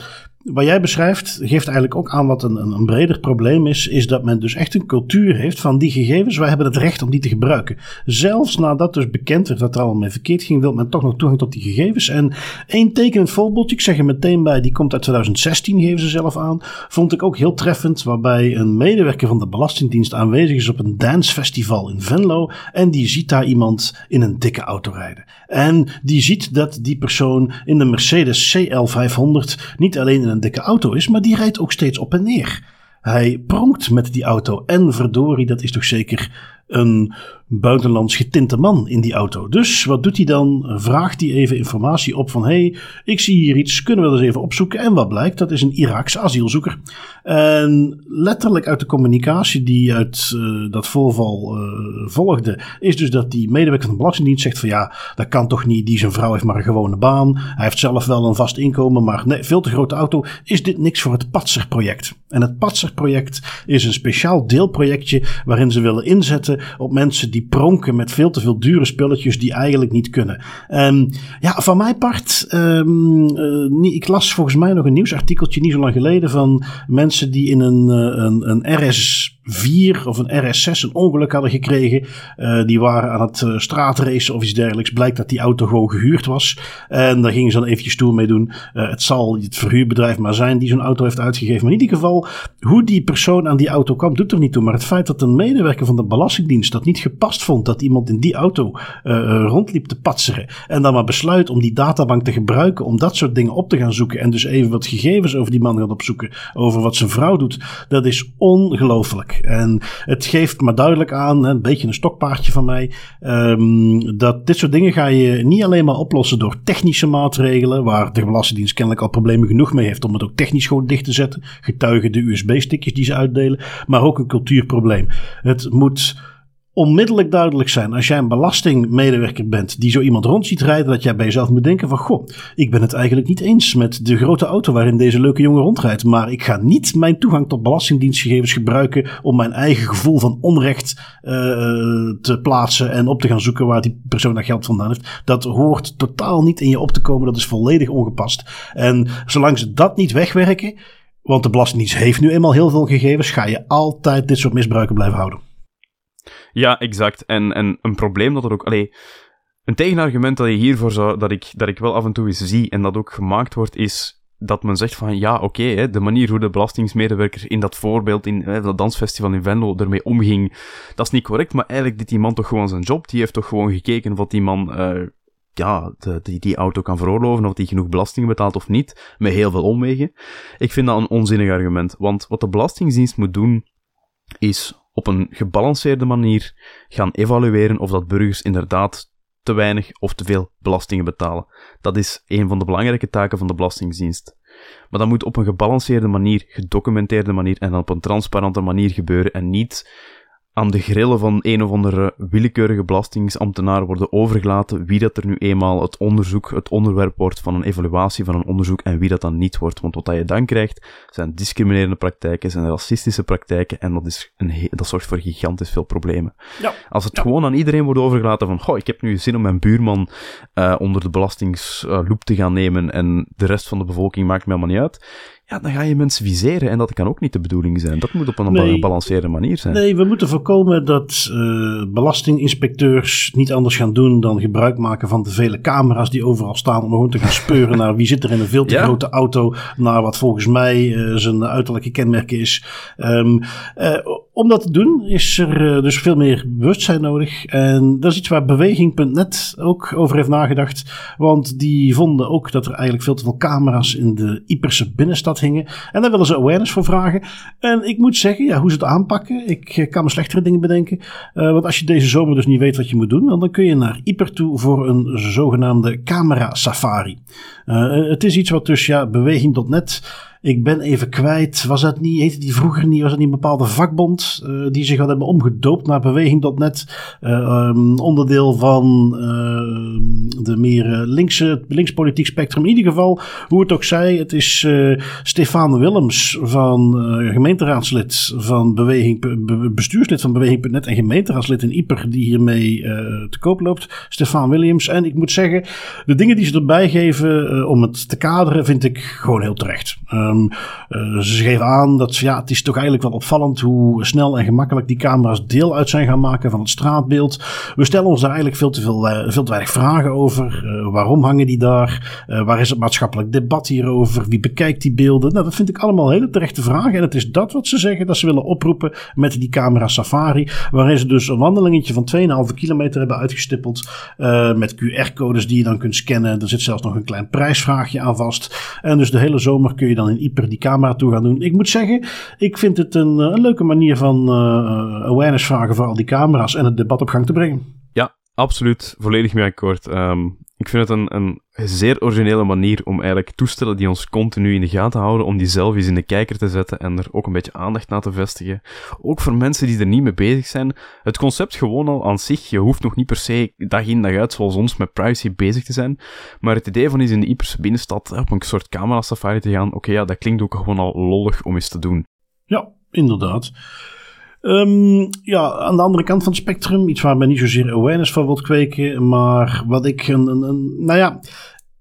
wat jij beschrijft geeft eigenlijk ook aan wat een, een, breder probleem is. Is dat men dus echt een cultuur heeft van die gegevens. Wij hebben het recht om die te gebruiken. Zelfs nadat dus bekend werd dat er allemaal mee verkeerd ging, wil men toch nog toegang tot die gegevens. En één tekenend voorbeeldje, ik zeg er meteen bij, die komt uit 2016, geven ze zelf aan. Vond ik ook heel treffend, waarbij een medewerker van de Belastingdienst aanwezig is op een dancefestival in Venlo. En die ziet daar iemand in een dikke auto rijden. En die ziet dat die persoon in de Mercedes CL500 niet alleen in een dikke auto is, maar die rijdt ook steeds op en neer. Hij pronkt met die auto en verdorie, dat is toch zeker een buitenlands getinte man in die auto. Dus wat doet hij dan? Vraagt hij even informatie op van: hey, ik zie hier iets, kunnen we dat eens even opzoeken? En wat blijkt? Dat is een Iraakse asielzoeker. En letterlijk uit de communicatie die uit uh, dat voorval uh, volgde, is dus dat die medewerker van de Belastingdienst zegt: van ja, dat kan toch niet, die zijn vrouw heeft maar een gewone baan. Hij heeft zelf wel een vast inkomen, maar nee, veel te grote auto. Is dit niks voor het Patser-project? En het Patser-project is een speciaal deelprojectje waarin ze willen inzetten op mensen die pronken met veel te veel dure spulletjes die eigenlijk niet kunnen. En ja, van mijn part, um, uh, ik las volgens mij nog een nieuwsartikeltje niet zo lang geleden van mensen die in een, uh, een, een RS 4 of een RS6 een ongeluk hadden gekregen. Uh, die waren aan het uh, straatracen of iets dergelijks. Blijkt dat die auto gewoon gehuurd was. En daar gingen ze dan eventjes toe mee doen. Uh, het zal het verhuurbedrijf maar zijn die zo'n auto heeft uitgegeven. Maar in ieder geval, hoe die persoon aan die auto kwam, doet er niet toe. Maar het feit dat een medewerker van de Belastingdienst dat niet gepast vond dat iemand in die auto rondliep te patseren. En dan maar besluit om die databank te gebruiken om dat soort dingen op te gaan zoeken. En dus even wat gegevens over die man gaat opzoeken. Over wat zijn vrouw doet. Dat is ongelooflijk. En het geeft maar duidelijk aan, een beetje een stokpaardje van mij, um, dat dit soort dingen ga je niet alleen maar oplossen door technische maatregelen, waar de Belastingdienst kennelijk al problemen genoeg mee heeft om het ook technisch gewoon dicht te zetten. Getuigen de USB-stickjes die ze uitdelen, maar ook een cultuurprobleem. Het moet onmiddellijk duidelijk zijn als jij een belastingmedewerker bent die zo iemand rond ziet rijden, dat jij bij jezelf moet denken van goh, ik ben het eigenlijk niet eens met de grote auto waarin deze leuke jongen rondrijdt, maar ik ga niet mijn toegang tot belastingdienstgegevens gebruiken om mijn eigen gevoel van onrecht uh, te plaatsen en op te gaan zoeken waar die persoon dat geld vandaan heeft. Dat hoort totaal niet in je op te komen, dat is volledig ongepast. En zolang ze dat niet wegwerken, want de Belastingdienst heeft nu eenmaal heel veel gegevens, ga je altijd dit soort misbruiken blijven houden. Ja, exact. En, en een probleem dat er ook... Allee, een tegenargument dat je hiervoor zou... Dat ik, dat ik wel af en toe eens zie en dat ook gemaakt wordt, is dat men zegt van ja, oké, de manier hoe de belastingsmedewerker in dat voorbeeld, in hè, dat dansfestival in Venlo, ermee omging, dat is niet correct, maar eigenlijk deed die man toch gewoon zijn job. Die heeft toch gewoon gekeken of die man uh, ja, die, die auto kan veroorloven, of die genoeg belastingen betaalt of niet, met heel veel omwegen. Ik vind dat een onzinnig argument, want wat de Belastingdienst moet doen, is op een gebalanceerde manier gaan evalueren of dat burgers inderdaad te weinig of te veel belastingen betalen. Dat is een van de belangrijke taken van de Belastingdienst. Maar dat moet op een gebalanceerde manier, gedocumenteerde manier en op een transparante manier gebeuren en niet aan de grillen van een of andere willekeurige belastingsambtenaar worden overgelaten wie dat er nu eenmaal het onderzoek, het onderwerp wordt van een evaluatie van een onderzoek en wie dat dan niet wordt. Want wat je dan krijgt, zijn discriminerende praktijken, zijn racistische praktijken en dat, is een dat zorgt voor gigantisch veel problemen. Ja. Als het gewoon aan iedereen wordt overgelaten van, goh, ik heb nu zin om mijn buurman uh, onder de belastingsloep te gaan nemen en de rest van de bevolking maakt me helemaal niet uit ja, dan ga je mensen viseren en dat kan ook niet de bedoeling zijn. Dat moet op een nee, gebalanceerde manier zijn. Nee, we moeten voorkomen dat uh, belastinginspecteurs niet anders gaan doen dan gebruik maken van de vele camera's die overal staan om gewoon te gaan speuren naar wie zit er in een veel te grote auto, naar wat volgens mij uh, zijn uiterlijke kenmerk is. Um, uh, om dat te doen is er dus veel meer bewustzijn nodig. En dat is iets waar beweging.net ook over heeft nagedacht. Want die vonden ook dat er eigenlijk veel te veel camera's in de Iperse binnenstad hingen. En daar willen ze awareness voor vragen. En ik moet zeggen, ja, hoe ze het aanpakken, ik eh, kan me slechtere dingen bedenken. Uh, want als je deze zomer dus niet weet wat je moet doen, dan kun je naar Iper toe voor een zogenaamde camera safari. Het is iets wat dus, ja, beweging.net ik ben even kwijt. Was dat niet, heette die vroeger niet, was dat niet een bepaalde vakbond uh, die zich had hebben omgedoopt naar beweging.net? Uh, um, onderdeel van uh, de meer linkse, linkspolitiek spectrum. In ieder geval, hoe het ook zij, het is Stefan Willems van gemeenteraadslid van Beweging, bestuurslid van Beweging.net en gemeenteraadslid in Ieper die hiermee te koop loopt. Stefan Williams. En ik moet zeggen, de dingen die ze erbij geven om het te kaderen vind ik gewoon heel terecht. Um, uh, ze geven aan dat ja, het is toch eigenlijk wel opvallend hoe snel en gemakkelijk die camera's deel uit zijn gaan maken van het straatbeeld. We stellen ons daar eigenlijk veel te, veel, uh, veel te weinig vragen over. Uh, waarom hangen die daar? waar is het maatschappelijk debat hierover? Wie bekijkt die beelden? Nou, dat vind ik allemaal hele terechte vragen. En het is dat wat ze zeggen dat ze willen oproepen met die camera safari. Waarin ze dus een wandelingetje van 2,5 kilometer hebben uitgestippeld. met QR-codes die je dan kunt scannen. Er zit zelfs nog een klein prijsvraagje aan vast. En dus de hele zomer kun je dan in Ieper die camera toe gaan doen. Ik moet zeggen, ik vind het een, een leuke manier van uh, awareness vragen voor al die camera's en het debat op gang te brengen. Ja, absoluut. Volledig mee akkoord. Um, ik vind het een, zeer originele manier om eigenlijk toestellen die ons continu in de gaten houden, om die zelf eens in de kijker te zetten en er ook een beetje aandacht naar te vestigen. Ook voor mensen die er niet mee bezig zijn. Het concept gewoon al aan zich, je hoeft nog niet per se dag in dag uit zoals ons met privacy bezig te zijn, maar het idee van eens in de Ieperse binnenstad op een soort camera safari te gaan, oké ja, dat klinkt ook gewoon al lollig om eens te doen. Ja, inderdaad. Um, ja, aan de andere kant van het spectrum, iets waar men niet zozeer awareness van wilt kweken, maar wat ik een, een nou ja,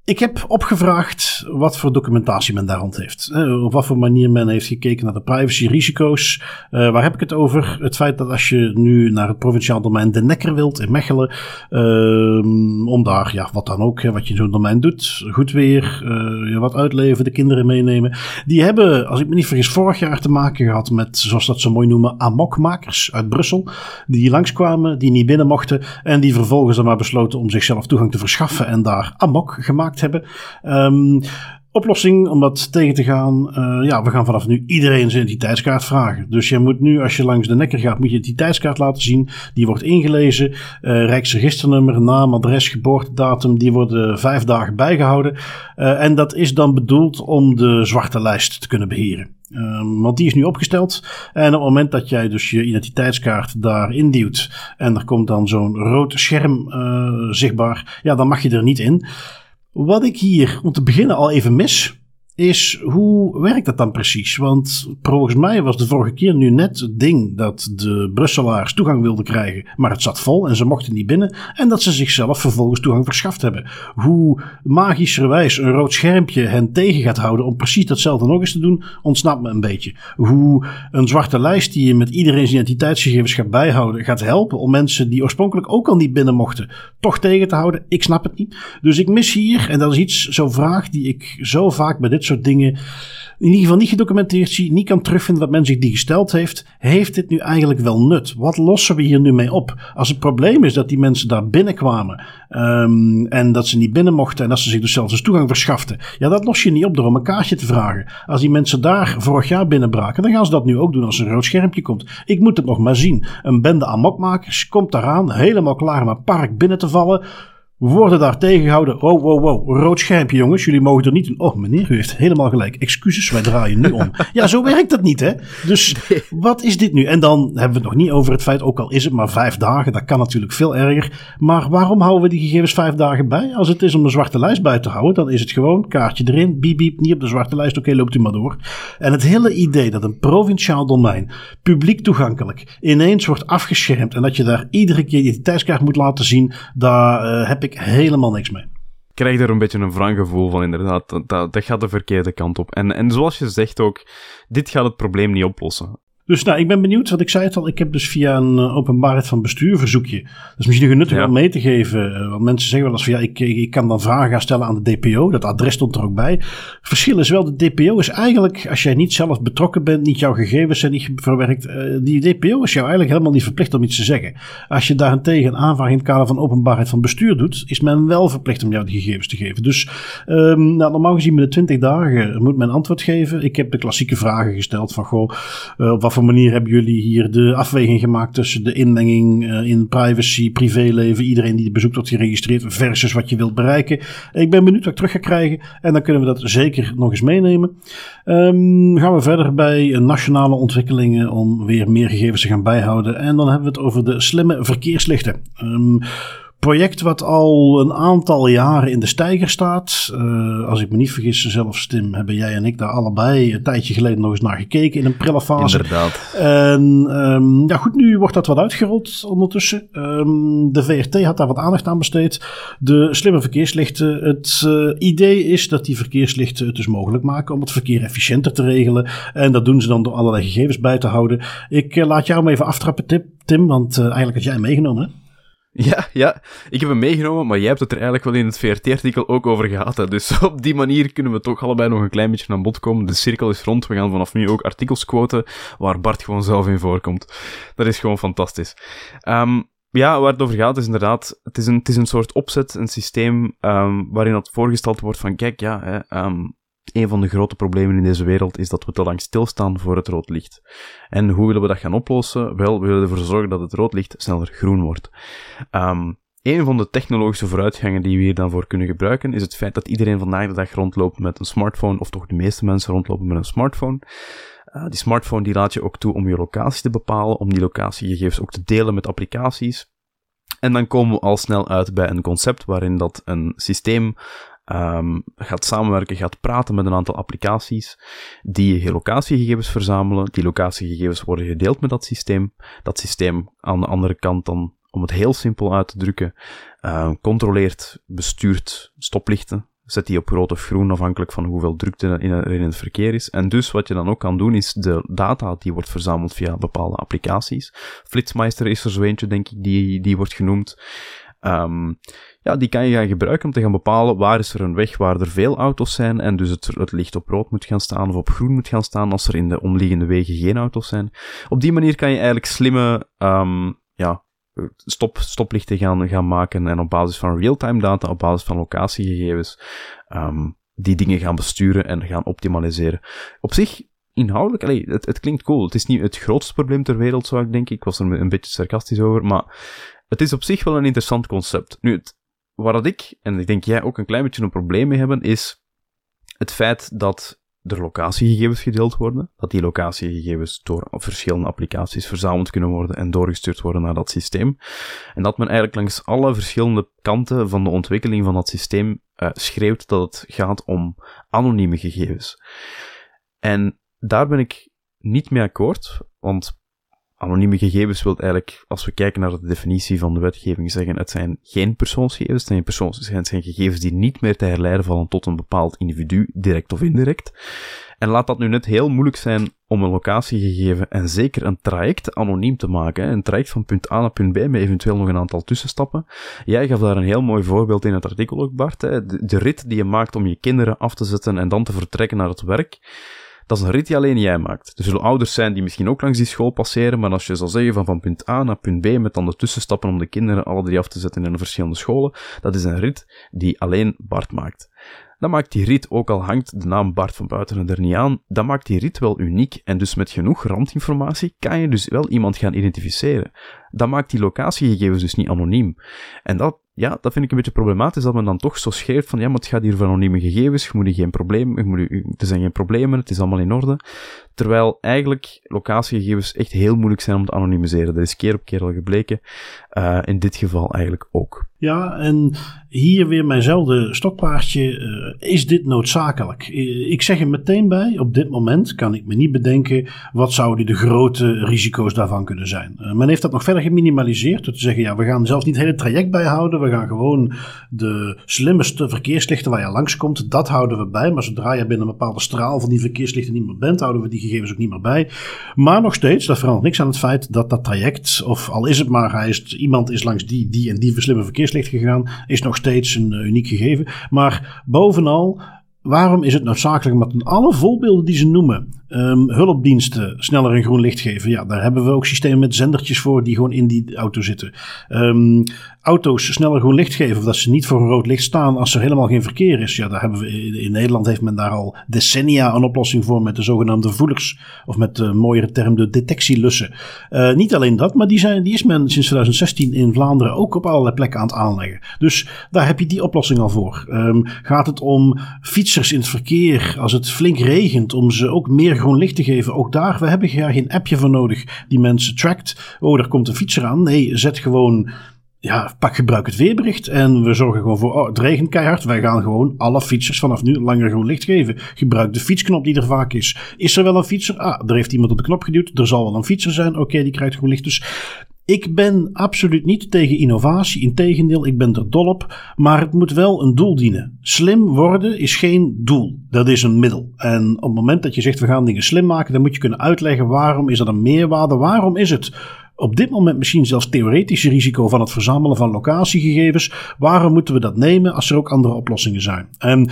ik heb opgevraagd wat voor documentatie men daar rond heeft. op wat voor manier men heeft gekeken naar de privacyrisico's. Uh, waar heb ik het over? Het feit dat als je nu naar het provinciaal domein De Nekker wilt in Mechelen, uh, om daar, ja, wat dan ook, wat je zo'n domein doet, goed weer, uh, wat uitleven, de kinderen meenemen. Die hebben, als ik me niet vergis, vorig jaar te maken gehad met, zoals dat zo mooi noemen, amokmakers uit Brussel. Die langskwamen, die niet binnen mochten en die vervolgens dan maar besloten om zichzelf toegang te verschaffen en daar amok gemaakt gemaakt hebben. Um, oplossing om dat tegen te gaan. Uh, ja, we gaan vanaf nu iedereen zijn identiteitskaart vragen. Dus je moet nu, als je langs de nekker gaat, moet je identiteitskaart laten zien. Die wordt ingelezen. Uh, Rijksregisternummer, naam, adres, geboortedatum. Die worden vijf dagen bijgehouden. Uh, en dat is dan bedoeld om de zwarte lijst te kunnen beheren. Um, want die is nu opgesteld. En op het moment dat jij dus je identiteitskaart daar induwt. en er komt dan zo'n rood scherm zichtbaar. ja, dan mag je er niet in. Wat ik hier om te beginnen al even mis, is hoe werkt dat dan precies? Want volgens mij was de vorige keer nu net het ding dat de Brusselaars toegang wilden krijgen, maar het zat vol en ze mochten niet binnen. En dat ze zichzelf vervolgens toegang verschaft hebben. Hoe magischerwijs een rood schermpje hen tegen gaat houden om precies datzelfde nog eens te doen, ontsnapt me een beetje. Hoe een zwarte lijst die je met iedereen's identiteitsgegevens gaat bijhouden, gaat helpen om mensen die oorspronkelijk ook al niet binnen mochten, toch tegen te houden. Ik snap het niet. Dus ik mis hier, en dat is iets, zo'n vraag die ik zo vaak bij dit soort dingen in ieder geval niet gedocumenteerd zie, niet kan terugvinden wat men zich die gesteld heeft, heeft dit nu eigenlijk wel nut? Wat lossen we hier nu mee op? Als het probleem is dat die mensen daar binnenkwamen um, en dat ze niet binnen mochten en dat ze zich dus zelfs eens toegang verschaften, ja, dat los je niet op door om een kaartje te vragen. Als die mensen daar vorig jaar binnenbraken, dan gaan ze dat nu ook doen als er een rood schermpje komt. Ik moet het nog maar zien. Een bende amokmakers komt daaraan, helemaal klaar om het park binnen te vallen worden daar tegengehouden. Wow, wow, wow. Rood schermpje, jongens. Jullie mogen er niet in. Oh, meneer, u heeft helemaal gelijk. Excuses, wij draaien nu om. (laughs) ja, zo werkt dat niet, hè? Dus wat is dit nu? En dan hebben we het nog niet over het feit, ook al is het maar vijf dagen, dat kan natuurlijk veel erger. Maar waarom houden we die gegevens vijf dagen bij? Als het is om een zwarte lijst bij te houden, dan is het gewoon kaartje erin, biep, biep, niet op de zwarte lijst. Oké, loopt u maar door. En het hele idee dat een provinciaal domein, publiek toegankelijk, ineens wordt afgeschermd en dat je daar iedere keer je identiteitskaart moet laten zien, daar uh, heb helemaal niks mee. Ik krijg er een beetje een wrang gevoel van, inderdaad. Dat, dat, dat gaat de verkeerde kant op. En, en zoals je zegt ook, dit gaat het probleem niet oplossen. Dus nou, ik ben benieuwd, want ik zei het al, ik heb dus via een uh, openbaarheid van bestuur verzoekje. Dat is misschien nuttig om mee te geven. Uh, want mensen zeggen wel eens van ja, ik, ik kan dan vragen gaan stellen aan de DPO. Dat adres stond er ook bij. Het verschil is wel, de DPO is eigenlijk, als jij niet zelf betrokken bent, niet jouw gegevens zijn niet verwerkt. Uh, die DPO is jou eigenlijk helemaal niet verplicht om iets te zeggen. Als je daarentegen een aanvraag in het kader van openbaarheid van bestuur doet, is men wel verplicht om jou die gegevens te geven. Dus um, nou, normaal gezien de 20 dagen moet men antwoord geven. Ik heb de klassieke vragen gesteld van goh, wat voor manier hebben jullie hier de afweging gemaakt tussen de inmenging uh, in privacy, privéleven, iedereen die het bezoekt wordt geregistreerd, versus wat je wilt bereiken. Ik ben benieuwd wat ik terug ga krijgen en dan kunnen we dat zeker nog eens meenemen. Um, gaan we verder bij nationale ontwikkelingen om weer meer gegevens te gaan bijhouden. En dan hebben we het over de slimme verkeerslichten. Um, project wat al een aantal jaren in de stijger staat. Uh, als ik me niet vergis, zelfs Tim, hebben jij en ik daar allebei een tijdje geleden nog eens naar gekeken in een prille fase. Inderdaad. En um, ja, goed, nu wordt dat wat uitgerold ondertussen. Um, de VRT had daar wat aandacht aan besteed. De slimme verkeerslichten. Het uh, idee is dat die verkeerslichten het dus mogelijk maken om het verkeer efficiënter te regelen. En dat doen ze dan door allerlei gegevens bij te houden. Ik uh, laat jou hem even aftrappen, Tim, want eigenlijk had jij meegenomen, hè? (laughs) Ja, ja, ik heb hem meegenomen, maar jij hebt het er eigenlijk wel in het VRT-artikel ook over gehad. Hè. Dus (laughs) op die manier kunnen we toch allebei nog een klein beetje aan bod komen. De cirkel is rond. We gaan vanaf nu ook artikels quoten waar Bart gewoon zelf in voorkomt. Dat is gewoon fantastisch. Um, ja, waar het over gaat is inderdaad, het is een, het is een soort opzet, een systeem um, waarin dat voorgesteld wordt van, kijk, ja, hè, um, een van de grote problemen in deze wereld is dat we te lang stilstaan voor het rood licht. En hoe willen we dat gaan oplossen? Wel, we willen ervoor zorgen dat het rood licht sneller groen wordt. Um, een van de technologische vooruitgangen die we hier dan voor kunnen gebruiken, is het feit dat iedereen vandaag de dag rondloopt met een smartphone, of toch de meeste mensen rondlopen met een smartphone. Uh, die smartphone die laat je ook toe om je locatie te bepalen, om die locatiegegevens ook te delen met applicaties. En dan komen we al snel uit bij een concept waarin dat een systeem um, gaat samenwerken, gaat praten met een aantal applicaties die je locatiegegevens verzamelen. Die locatiegegevens worden gedeeld met dat systeem. Dat systeem aan de andere kant dan, om het heel simpel uit te drukken, uh, controleert, bestuurt stoplichten. Zet die op rood of groen, afhankelijk van hoeveel drukte er in het verkeer is. En dus wat je dan ook kan doen, is de data die wordt verzameld via bepaalde applicaties. Flitsmeister is er zo eentje, denk ik, die, die wordt genoemd. Um, ja, die kan je gaan gebruiken om te gaan bepalen waar is er een weg waar er veel auto's zijn en dus het, het licht op rood moet gaan staan of op groen moet gaan staan als er in de omliggende wegen geen auto's zijn. Op die manier kan je eigenlijk slimme, um, ja, stop, stoplichten gaan, gaan maken en op basis van real-time data, op basis van locatiegegevens, um, die dingen gaan besturen en gaan optimaliseren. Op zich, inhoudelijk, het, het klinkt cool. Het is niet het grootste probleem ter wereld, zou ik denken. Ik was er een beetje sarcastisch over, maar het is op zich wel een interessant concept. Nu, het, waar dat ik, en ik denk jij ook een klein beetje een probleem mee hebben, is het feit dat er locatiegegevens gedeeld worden, dat die locatiegegevens door verschillende applicaties verzameld kunnen worden en doorgestuurd worden naar dat systeem. En dat men eigenlijk langs alle verschillende kanten van de ontwikkeling van dat systeem uh, schreeuwt dat het gaat om anonieme gegevens. En daar ben ik niet mee akkoord, want anonieme gegevens wil eigenlijk, als we kijken naar de definitie van de wetgeving, zeggen het zijn geen persoonsgegevens, het zijn, persoons, het zijn gegevens die niet meer te herleiden vallen tot een bepaald individu, direct of indirect. En laat dat nu net heel moeilijk zijn om een locatiegegeven en zeker een traject anoniem te maken. Een traject van punt A naar punt B met eventueel nog een aantal tussenstappen. Jij gaf daar een heel mooi voorbeeld in het artikel ook, Bart. De, de rit die je maakt om je kinderen af te zetten en dan te vertrekken naar het werk dat is een rit die alleen jij maakt. Er zullen ouders zijn die misschien ook langs die school passeren, maar als je zal zeggen van van punt A naar punt B met dan de tussenstappen om de kinderen alle drie af te zetten in de verschillende scholen, dat is een rit die alleen Bart maakt. Dan maakt die rit, ook al hangt de naam Bart van Buiten er niet aan, dan maakt die rit wel uniek en dus met genoeg randinformatie kan je dus wel iemand gaan identificeren. Dan maakt die locatiegegevens dus niet anoniem. En dat ja, dat vind ik een beetje problematisch, dat men dan toch zo scheert van, ja, maar het gaat hier van anonieme gegevens, je moet geen probleem, moet, er zijn geen problemen, het is allemaal in orde. Terwijl eigenlijk locatiegegevens echt heel moeilijk zijn om te anonimiseren. Dat is keer op keer al gebleken. Uh, in dit geval eigenlijk ook. Ja, en hier weer mijnzelfde stokpaardje. Uh, is dit noodzakelijk? Ik zeg er meteen bij, op dit moment kan ik me niet bedenken wat zouden de grote risico's daarvan kunnen zijn. Men heeft dat nog verder geminimaliseerd door te zeggen, ja, we gaan zelfs niet het hele traject bijhouden. We gaan gewoon de slimste verkeerslichten waar je langskomt, dat houden we bij. Maar zodra je binnen een bepaalde straal van die verkeerslichten niet meer bent, houden we die gegevens ook niet meer bij. Maar nog steeds, dat verandert niks aan het feit dat dat traject, of al is het maar, hij is, iemand is langs die, die en die slimme verkeerslicht gegaan, is nog steeds een uh, uniek gegeven. Maar bovenal, waarom is het noodzakelijk? In alle voorbeelden die ze noemen, um, hulpdiensten sneller een groen licht geven. Ja, daar hebben we ook systemen met zendertjes voor die gewoon in die auto zitten. Um, auto's sneller groen licht geven, dat ze niet voor een rood licht staan als er helemaal geen verkeer is. Ja, daar hebben we, in Nederland heeft men daar al decennia een oplossing voor met de zogenaamde voelers, of met de mooiere term de detectielussen. Uh, niet alleen dat, maar die, zijn, die is men sinds 2016 in Vlaanderen ook op allerlei plekken aan het aanleggen. Dus daar heb je die oplossing al voor. Um, gaat het om fietsers in het verkeer, als het flink regent, om ze ook meer groen licht te geven. Ook daar, we hebben hier geen appje voor nodig die mensen trackt. Oh, er komt een fietser aan. Nee, zet gewoon ja, pak gebruik het weerbericht en we zorgen gewoon voor, oh, het regent keihard. Wij gaan gewoon alle fietsers vanaf nu langer groen licht geven. Gebruik de fietsknop die er vaak is. Is er wel een fietser? Ah, er heeft iemand op de knop geduwd. Er zal wel een fietser zijn. Oké, die krijgt groen licht. Dus ik ben absoluut niet tegen innovatie. Integendeel, ik ben er dol op. Maar het moet wel een doel dienen. Slim worden is geen doel. Dat is een middel. En op het moment dat je zegt we gaan dingen slim maken, dan moet je kunnen uitleggen waarom is dat een meerwaarde. Waarom is het op dit moment misschien zelfs theoretische risico van het verzamelen van locatiegegevens. Waarom moeten we dat nemen als er ook andere oplossingen zijn? En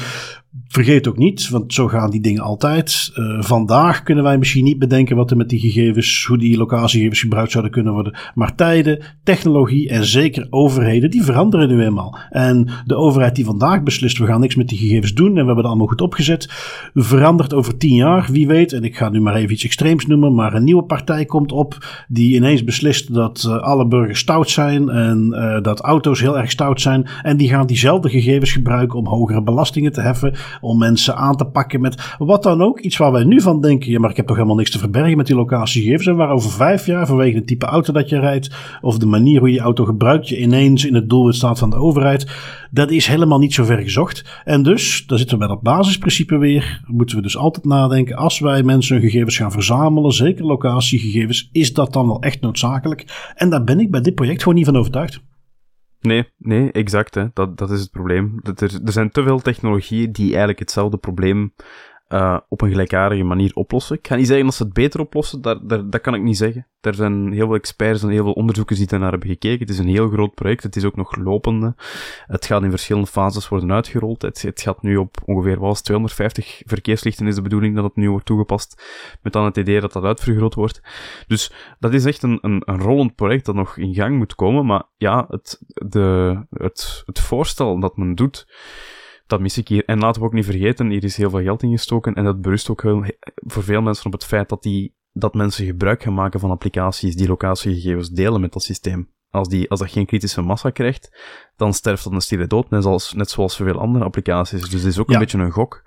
vergeet ook niet, want zo gaan die dingen altijd. Uh, vandaag kunnen wij misschien niet bedenken wat er met die gegevens, hoe die locatiegegevens gebruikt zouden kunnen worden. Maar tijden, technologie en zeker overheden, die veranderen nu eenmaal. En de overheid die vandaag beslist, we gaan niks met die gegevens doen en we hebben het allemaal goed opgezet, verandert over tien jaar, wie weet. En ik ga nu maar even iets extreems noemen, maar een nieuwe partij komt op die ineens beslist dat uh, alle burgers stout zijn en uh, dat auto's heel erg stout zijn. En die gaan diezelfde gegevens gebruiken om hogere belastingen te heffen om mensen aan te pakken met wat dan ook. Iets waar wij nu van denken, ja, maar ik heb toch helemaal niks te verbergen met die locatiegegevens. En waar over vijf jaar, vanwege het type auto dat je rijdt, of de manier hoe je auto gebruikt, je ineens in het doelwit staat van de overheid. Dat is helemaal niet zo ver gezocht. En dus, daar zitten we bij dat basisprincipe weer, moeten we dus altijd nadenken, als wij mensen hun gegevens gaan verzamelen, zeker locatiegegevens, is dat dan wel echt noodzakelijk? En daar ben ik bij dit project gewoon niet van overtuigd. Nee, nee, exact. Hè. Dat, dat is het probleem. Dat er, er zijn te veel technologieën die eigenlijk hetzelfde probleem uh, op een gelijkaardige manier oplossen. Ik ga niet zeggen dat ze het beter oplossen, daar, daar, dat kan ik niet zeggen. Er zijn heel veel experts en heel veel onderzoekers die naar hebben gekeken. Het is een heel groot project, het is ook nog lopende. Het gaat in verschillende fases worden uitgerold. Het, het gaat nu op ongeveer was 250 verkeerslichten is de bedoeling dat het nu wordt toegepast. Met dan het idee dat dat uitvergroot wordt. Dus dat is echt een, een, een rollend project dat nog in gang moet komen. Maar ja, het, de, het, het voorstel dat men doet dat mis ik hier. En laten we ook niet vergeten, hier is heel veel geld ingestoken en dat berust ook heel, voor veel mensen op het feit dat, die, dat mensen gebruik gaan maken van applicaties die locatiegegevens delen met dat systeem. Als, die, als dat geen kritische massa krijgt, dan sterft dat een stille dood, net zoals, net zoals veel andere applicaties. Dus het is ook een beetje een gok.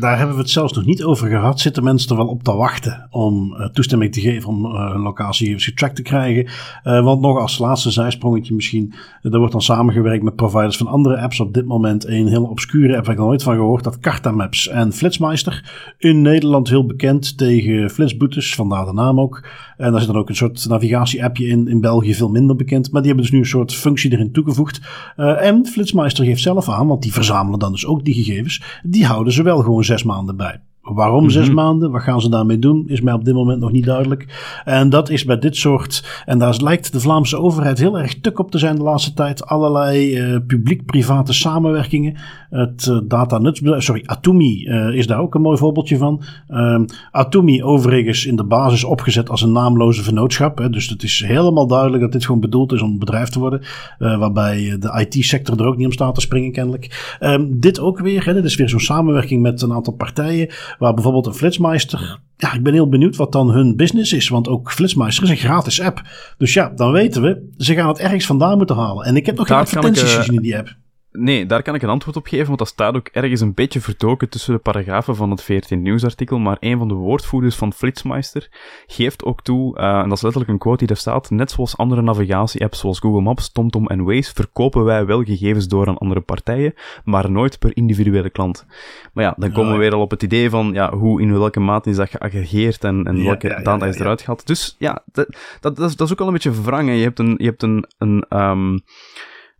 Daar hebben we het zelfs nog niet over gehad. Zitten mensen er wel op te wachten om uh, toestemming te geven om uh, locatiegegevens getrackt te krijgen? Uh, want nog als laatste zijsprongetje misschien, er wordt dan samengewerkt met providers van andere apps. Op dit moment een hele obscure app waar ik nog nooit van gehoord, dat Carta Maps en Flitsmeister. In Nederland heel bekend tegen flitsboetes, vandaar de naam ook. En daar zit dan ook een soort navigatie-appje in. In België veel minder bekend. Maar die hebben dus nu een soort functie erin toegevoegd. en Flitsmeister geeft zelf aan, want die verzamelen dan dus ook die gegevens. Die houden ze wel gewoon zes maanden bij. Waarom zes mhm. maanden? Wat gaan ze daarmee doen? Is mij op dit moment nog niet duidelijk. En dat is bij dit soort. En daar lijkt de Vlaamse overheid heel erg tuk op te zijn de laatste tijd. Allerlei uh, publiek-private samenwerkingen. Het uh, data nutsbedrijf, sorry, Atumi uh, is daar ook een mooi voorbeeldje van. Um, Atumi overigens in de basis opgezet als een naamloze vennootschap. Hè, dus het is helemaal duidelijk dat dit gewoon bedoeld is om een bedrijf te worden. waarbij de IT-sector er ook niet om staat te springen kennelijk. Um, dit ook weer. Hè, dit is weer zo'n samenwerking met een aantal partijen. Waar bijvoorbeeld een Flitsmeister. Ja, ik ben heel benieuwd wat dan hun business is. Want ook Flitsmeister is een gratis app. Dus ja, dan weten we. Ze gaan het ergens vandaan moeten halen. En ik heb nog geen advertenties uh, gezien in die app. Nee, daar kan ik een antwoord op geven, want dat staat ook ergens een beetje vertoken tussen de paragrafen van het 14 nieuwsartikel, maar een van de woordvoerders van Flitsmeister geeft ook toe, uh, en dat is letterlijk een quote die daar staat, net zoals andere navigatie-apps zoals Google Maps, TomTom en Waze, verkopen wij wel gegevens door aan andere partijen, maar nooit per individuele klant. Maar ja, dan komen we weer al op het idee van, ja, hoe, in welke mate is dat geaggregeerd en, en welke ja, data is eruit gehaald. Dus ja, dat, dat, dat, is, dat is ook al een beetje verwrangen. Je hebt een, je hebt een, een um,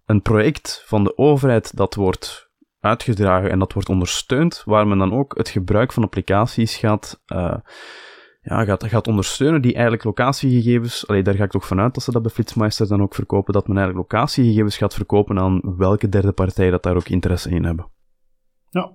een project van de overheid dat wordt uitgedragen en dat wordt ondersteund, waar men dan ook het gebruik van applicaties gaat, uh, ja, gaat, gaat ondersteunen die eigenlijk locatiegegevens, allee, daar ga ik toch vanuit dat ze dat bij Flitsmeister dan ook verkopen, dat men eigenlijk locatiegegevens gaat verkopen aan welke derde partij dat daar ook interesse in hebben. Ja,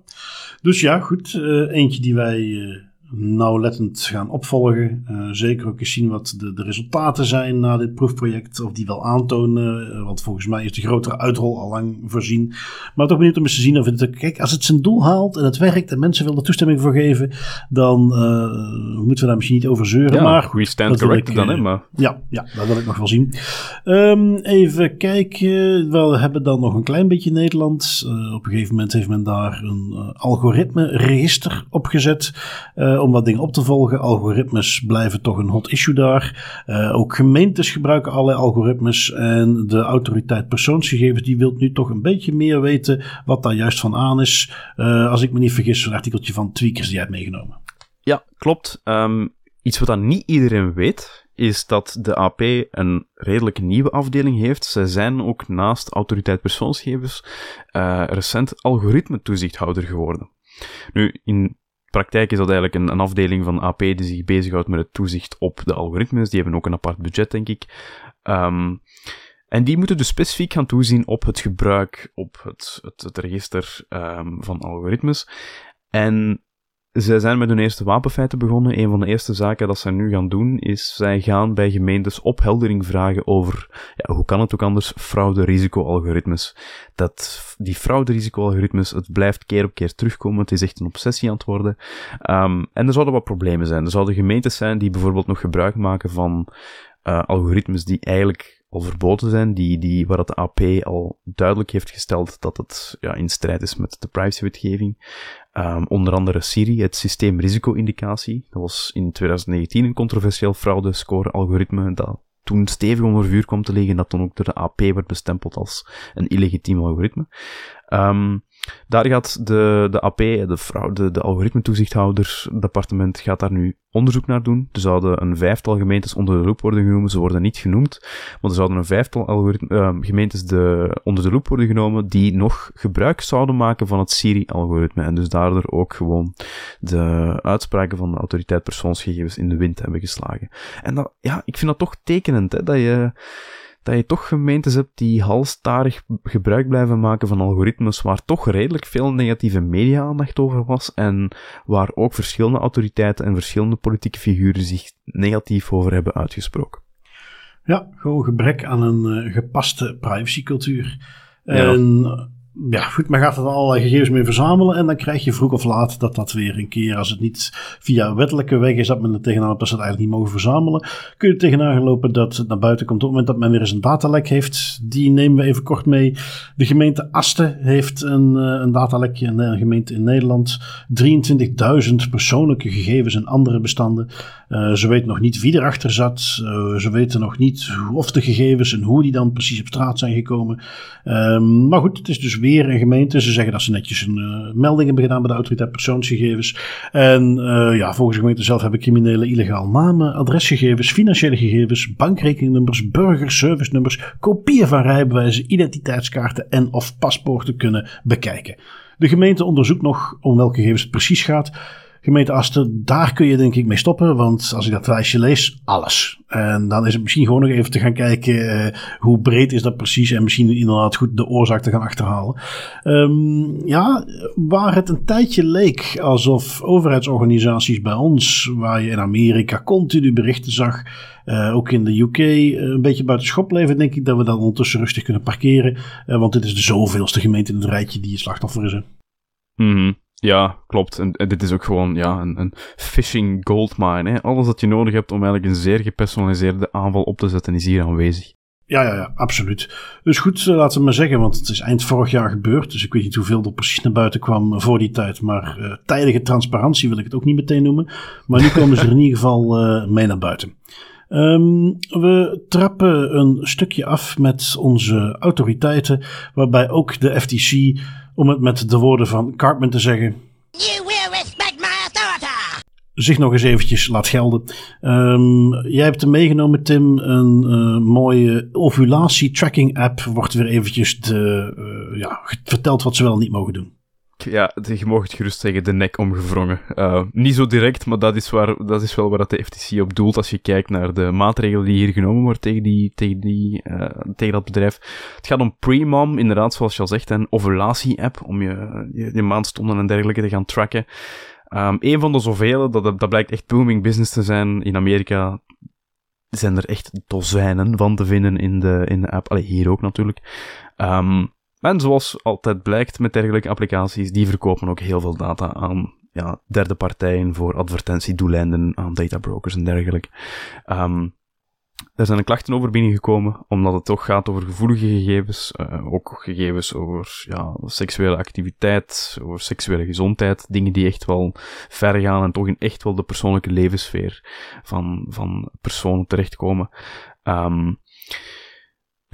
dus ja, goed. Uh, eentje die wij uh, nauwlettend gaan opvolgen. Uh, zeker ook eens zien wat de, de, resultaten zijn na dit proefproject. Of die wel aantonen. Uh, want volgens mij is de grotere uitrol al lang voorzien. Maar toch benieuwd om eens te zien of het. Kijk, als het zijn doel haalt en het werkt en mensen willen er toestemming voor geven. Dan uh, moeten we daar misschien niet over zeuren. Ja, maar we stand corrected dan, hè? Maar... Ja, ja, dat wil ik nog wel zien. Um, even kijken. We hebben dan nog een klein beetje Nederland. op een gegeven moment heeft men daar een algoritme-register opgezet om wat dingen op te volgen. Algoritmes blijven toch een hot issue daar. Uh, ook gemeentes gebruiken allerlei algoritmes. En de autoriteit persoonsgegevens die wil nu toch een beetje meer weten wat daar juist van aan is. Uh, als ik me niet vergis, een artikeltje van Tweakers die jij hebt meegenomen. Ja, klopt. Um, iets wat dan niet iedereen weet, is dat de AP een redelijk nieuwe afdeling heeft. Zij zijn ook naast autoriteit persoonsgegevens recent algoritme toezichthouder geworden. Nu, in praktijk is dat eigenlijk een, een, afdeling van AP die zich bezighoudt met het toezicht op de algoritmes. Die hebben ook een apart budget, denk ik. Um, en die moeten dus specifiek gaan toezien op het gebruik, op het, het, het register um, van algoritmes. En zij zijn met hun eerste wapenfeiten begonnen. Een van de eerste zaken dat zij nu gaan doen, is zij gaan bij gemeentes opheldering vragen over, ja, hoe kan het ook anders, fraude-risico-algoritmes. Dat, die fraude-risico-algoritmes, het blijft keer op keer terugkomen, het is echt een obsessie aan het worden. Um, en er zouden wat problemen zijn. Er zouden gemeentes zijn die bijvoorbeeld nog gebruik maken van uh, algoritmes die eigenlijk al verboden zijn, die, die, waar de AP al duidelijk heeft gesteld dat het ja, in strijd is met de privacywetgeving. Um, onder andere Siri, het systeem risico-indicatie. Dat was in 2019 een controversieel fraude-score-algoritme dat toen stevig onder vuur kwam te liggen, dat dan ook door de AP werd bestempeld als een illegitiem algoritme. Um, daar gaat de, de AP, de, vrouw, de, departement, gaat daar nu onderzoek naar doen. Er zouden een vijftal gemeentes onder de loep worden genomen. Ze worden niet genoemd, maar er zouden een vijftal algoritme, uh, gemeentes de, onder de loep worden genomen die nog gebruik zouden maken van het Siri-algoritme. En dus daardoor ook gewoon de uitspraken van de autoriteit persoonsgegevens in de wind hebben geslagen. En dat, ja, ik vind dat toch tekenend, hè, dat je dat je toch gemeentes hebt die halstarig gebruik blijven maken van algoritmes waar toch redelijk veel negatieve media-aandacht over was en waar ook verschillende autoriteiten en verschillende politieke figuren zich negatief over hebben uitgesproken. Ja, gewoon gebrek aan een uh, gepaste privacycultuur. En ja, goed, maar gaat er allerlei gegevens mee verzamelen en dan krijg je vroeg of laat dat dat weer een keer, als het niet via wettelijke weg is dat men er tegenaan dat ze het eigenlijk niet mogen verzamelen, kun je tegenaan lopen dat het naar buiten komt op het moment dat men weer eens een datalek heeft. Die nemen we even kort mee. De gemeente Asten heeft een, eh, een datalekje, een, gemeente in Nederland. 23.000 persoonlijke gegevens en andere bestanden. Uh, ze weten nog niet wie erachter zat. Uh, ze weten nog niet of de gegevens en hoe die dan precies op straat zijn gekomen. Um, maar goed, het is dus weer een gemeente. Ze zeggen dat ze netjes een uh, melding hebben gedaan bij de autoriteit persoonsgegevens. En ja, volgens de gemeente zelf hebben criminelen illegaal namen, adresgegevens, financiële gegevens, bankrekeningnummers, burgerservice-nummers, kopieën van rijbewijzen, identiteitskaarten en of paspoorten kunnen bekijken. De gemeente onderzoekt nog om welke gegevens het precies gaat. Gemeente Asten, daar kun je denk ik mee stoppen. Want als ik dat lijstje lees, alles. En dan is het misschien gewoon nog even te gaan kijken uh, hoe breed is dat precies. En misschien inderdaad goed de oorzaak te gaan achterhalen. Um, ja, waar het een tijdje leek alsof overheidsorganisaties bij ons, waar je in Amerika continu berichten zag. Uh, ook in de UK uh, een beetje buiten schop leven, denk ik dat we dan ondertussen rustig kunnen parkeren. want dit is de zoveelste gemeente in het rijtje die je slachtoffer is. Mm -hmm. Ja, klopt. En, en, dit is ook gewoon ja, een, een phishing goldmine. Hè. Alles wat je nodig hebt om eigenlijk een zeer gepersonaliseerde aanval op te zetten, is hier aanwezig. Ja, ja, ja, absoluut. Dus goed, eh, laten we maar zeggen, want het is eind vorig jaar gebeurd. Dus ik weet niet hoeveel er precies naar buiten kwam voor die tijd. Maar uh, tijdige transparantie wil ik het ook niet meteen noemen. Maar nu (laughs) komen ze er in ieder geval uh, mee naar buiten. Um, we trappen een stukje af met onze autoriteiten, waarbij ook de FTC om het met de woorden van Cartman te zeggen. You will respect my authority. Zich nog eens eventjes laat gelden. Um, jij hebt er meegenomen, Tim, een uh, mooie ovulatie-tracking-app. Wordt weer eventjes de, uh, ja, verteld wat ze wel niet mogen doen ja, je mag het gerust zeggen, de nek omgevrongen. Uh, niet zo direct, maar dat is, waar, dat is wel waar de FTC op doelt als je kijkt naar de maatregelen die hier genomen worden tegen, die, tegen, die, uh, tegen dat bedrijf. Het gaat om Premom, inderdaad, zoals je al zegt, een ovulatie-app om je, je, je, maandstonden en dergelijke te gaan tracken. Um, een van de zoveel, dat, dat blijkt echt booming business te zijn in Amerika. Zijn er echt dozijnen van te vinden in de, in de app. Allee, hier ook natuurlijk. Um, en zoals altijd blijkt met dergelijke applicaties, die verkopen ook heel veel data aan ja, derde partijen voor advertentiedoeleinden, aan databrokers en dergelijke. Um, er zijn klachten over binnengekomen, omdat het toch gaat over gevoelige gegevens, uh, ook gegevens over ja, seksuele activiteit, over seksuele gezondheid, dingen die echt wel ver gaan en toch in echt wel de persoonlijke levenssfeer van, van personen terechtkomen. Um,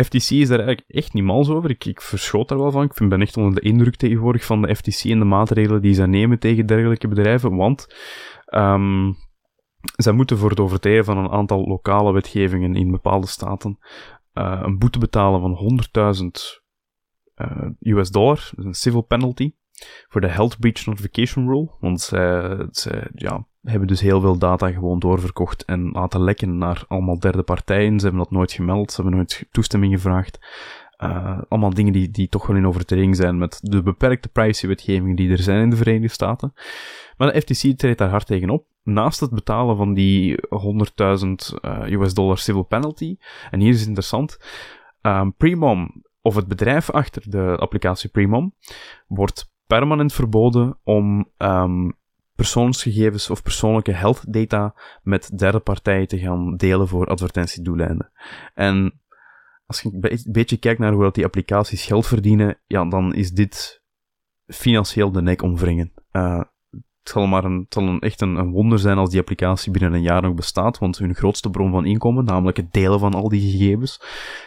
FTC is daar eigenlijk echt niet mals over. Ik, ik verschoot daar wel van. Ik ben echt onder de indruk tegenwoordig van de FTC en de maatregelen die zij nemen tegen dergelijke bedrijven. Want um, zij moeten voor het overtreden van een aantal lokale wetgevingen in bepaalde staten uh, een boete betalen van 100.000 uh, US dollar, dus een civil penalty, voor de Health Breach Notification Rule. Want zij, zij ja, hebben dus heel veel data gewoon doorverkocht en laten lekken naar allemaal derde partijen. Ze hebben dat nooit gemeld, ze hebben nooit toestemming gevraagd. Uh, allemaal dingen die, die toch wel in overtreding zijn met de beperkte privacywetgeving die er zijn in de Verenigde Staten. Maar de FTC treedt daar hard tegen op. Naast het betalen van die 100.000 uh, US dollar civil penalty, en hier is interessant, um, of het bedrijf achter de applicatie Premom, wordt permanent verboden om um, persoonsgegevens of persoonlijke health data met derde partijen te gaan delen voor advertentiedoeleinden. En als je een beetje kijkt naar hoe dat die applicaties geld verdienen, ja, dan is dit financieel de nek omwringen. Uh, het zal, maar een, echt een, wonder zijn als die applicatie binnen een jaar nog bestaat, want hun grootste bron van inkomen, namelijk het delen van al die gegevens,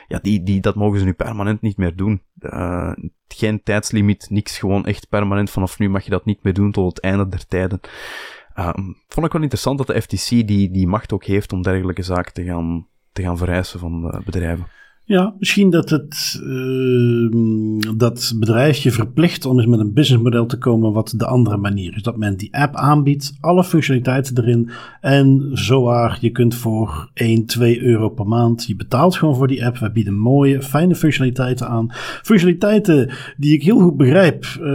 ja, die, die, dat mogen ze nu permanent niet meer doen. Uh, geen tijdslimiet, niks, gewoon echt permanent vanaf nu mag je dat niet meer doen tot het einde der tijden. Um, vond ik wel interessant dat de FTC die, die macht ook heeft om dergelijke zaken te gaan, te gaan vereisen van uh, bedrijven. Ja, misschien dat het uh, dat bedrijfje verplicht om eens met een businessmodel te komen wat de andere manier is. Dat men die app aanbiedt, alle functionaliteiten erin. En zowaar, je kunt voor 1, 2 euro per maand, je betaalt gewoon voor die app. We bieden mooie, fijne functionaliteiten aan. Functionaliteiten die ik heel goed begrijp. Uh,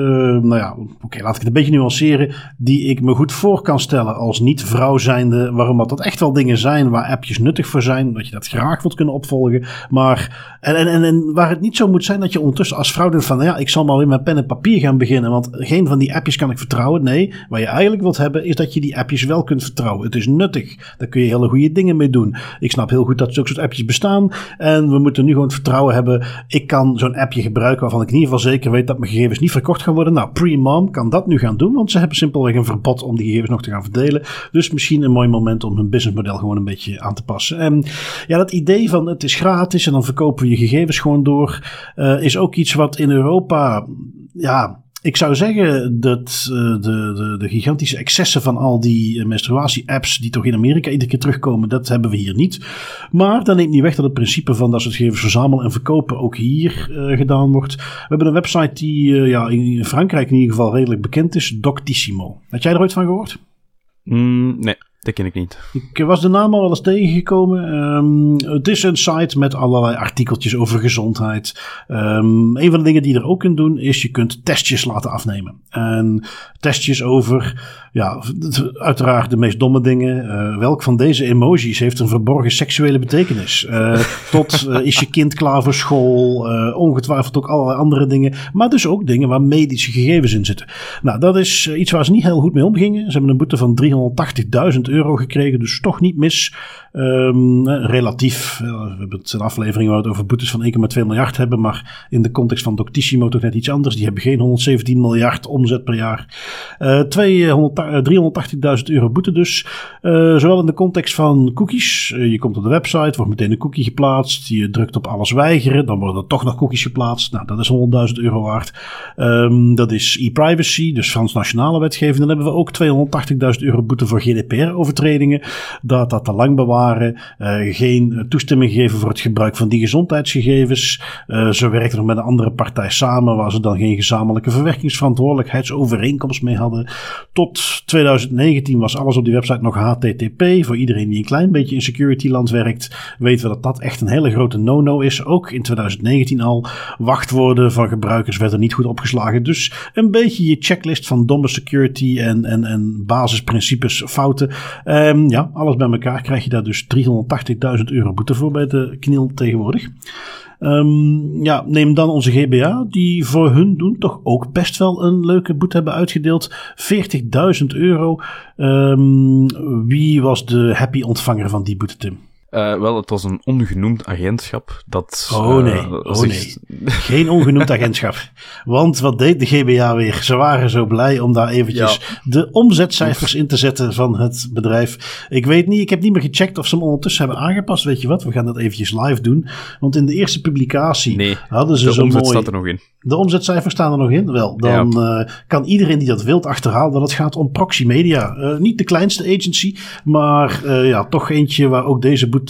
nou ja, oké, laat ik het een beetje nuanceren. Die ik me goed voor kan stellen als niet-vrouw zijnde. Waarom dat echt wel dingen zijn waar appjes nuttig voor zijn. Dat je dat graag wilt kunnen opvolgen. Maar en, en, en, waar het niet zo moet zijn dat je ondertussen als vrouw van, nou ja, ik zal maar weer met pen en papier gaan beginnen, want geen van die appjes kan ik vertrouwen. Nee, wat je eigenlijk wilt hebben, is dat je die appjes wel kunt vertrouwen. Het is nuttig. Daar kun je hele goede dingen mee doen. Ik snap heel goed dat zulke soort appjes bestaan. En we moeten nu gewoon het vertrouwen hebben. Ik kan zo'n appje gebruiken waarvan ik in ieder geval zeker weet dat mijn gegevens niet verkocht gaan worden. Nou, Pre-Mom kan dat nu gaan doen, want ze hebben simpelweg een verbod om die gegevens nog te gaan verdelen. Dus misschien een mooi moment om hun businessmodel gewoon een beetje aan te passen. En ja, dat idee van het is gratis en dan verkopen we je gegevens gewoon door. Uh, is ook iets wat in Europa, ja, ik zou zeggen dat uh, de, de, de, gigantische excessen van al die uh, menstruatie-apps die toch in Amerika iedere keer terugkomen, dat hebben we hier niet. Maar dat neemt niet weg dat het principe van dat soort gegevens verzamelen en verkopen ook hier gedaan wordt. We hebben een website die ja, in Frankrijk in ieder geval redelijk bekend is, Doctissimo. Had jij er ooit van gehoord? Mm, nee. Dat ken ik niet. Ik was de naam al wel eens tegengekomen. Um, het is een site met allerlei artikeltjes over gezondheid. Um, een van de dingen die je er ook kunt doen, is je kunt testjes laten afnemen. En testjes over, ja, uiteraard de meest domme dingen. Uh, welk van deze emojis heeft een verborgen seksuele betekenis? Uh, tot uh, is je kind klaar voor school? ongetwijfeld ook allerlei andere dingen. Maar dus ook dingen waar medische gegevens in zitten. Nou, dat is iets waar ze niet heel goed mee omgingen. Ze hebben een boete van 380.000 euro gekregen, dus toch niet mis. Um, relatief, we hebben het een aflevering waar we het over boetes van 1,2 miljard hebben, maar in de context van Doctissimo toch net iets anders. Die hebben geen 117 miljard omzet per jaar. Uh, 380.000 euro boete dus. Zowel in de context van cookies. Je komt op de website, wordt meteen een cookie geplaatst. Je drukt op alles weigeren, dan worden er toch nog cookies geplaatst. Nou, dat is 100.000 euro waard. Um, dat is e-privacy, dus transnationale wetgeving. Dan hebben we ook 280.000 euro boete voor GDPR overtredingen. Data te lang bewaren. Uh, geen toestemming geven voor het gebruik van die gezondheidsgegevens. Uh, ze werken nog met een andere partij samen waar ze dan geen gezamenlijke verwerkingsverantwoordelijkheidsovereenkomst mee hadden. Tot 2019 was alles op die website nog HTTP. Voor iedereen die een klein beetje in security land werkt, weten we dat dat echt een hele grote no-no is. Ook in 2019 al. Wachtwoorden van gebruikers werden niet goed opgeslagen. Dus een beetje je checklist van domme security en, en, en basisprincipes fouten. Um, ja, alles bij elkaar krijg je daar dus 380.000 euro boete voor bij de kniel tegenwoordig. Um, ja, neem dan onze GBA, die voor hun doen toch ook best wel een leuke boete hebben uitgedeeld. 40.000 euro. Um, wie was de happy ontvanger van die boete, Tim? Uh, wel, het was een ongenoemd agentschap. Dat, oh nee, uh, oh nee. (laughs) Geen ongenoemd agentschap. Want wat deed de GBA weer? Ze waren zo blij om daar eventjes ja. de omzetcijfers in te zetten van het bedrijf. Ik weet niet, ik heb niet meer gecheckt of ze hem ondertussen hebben aangepast. Weet je wat, we gaan dat eventjes live doen. Want in de eerste publicatie nee, hadden ze de zo omzet mooi... staat er nog in. De omzetcijfers staan er nog in? Wel, dan ja. uh, kan iedereen die dat wilt achterhalen dat het gaat om Proxy Media. Niet de kleinste agency, maar ja, toch eentje waar ook deze boete...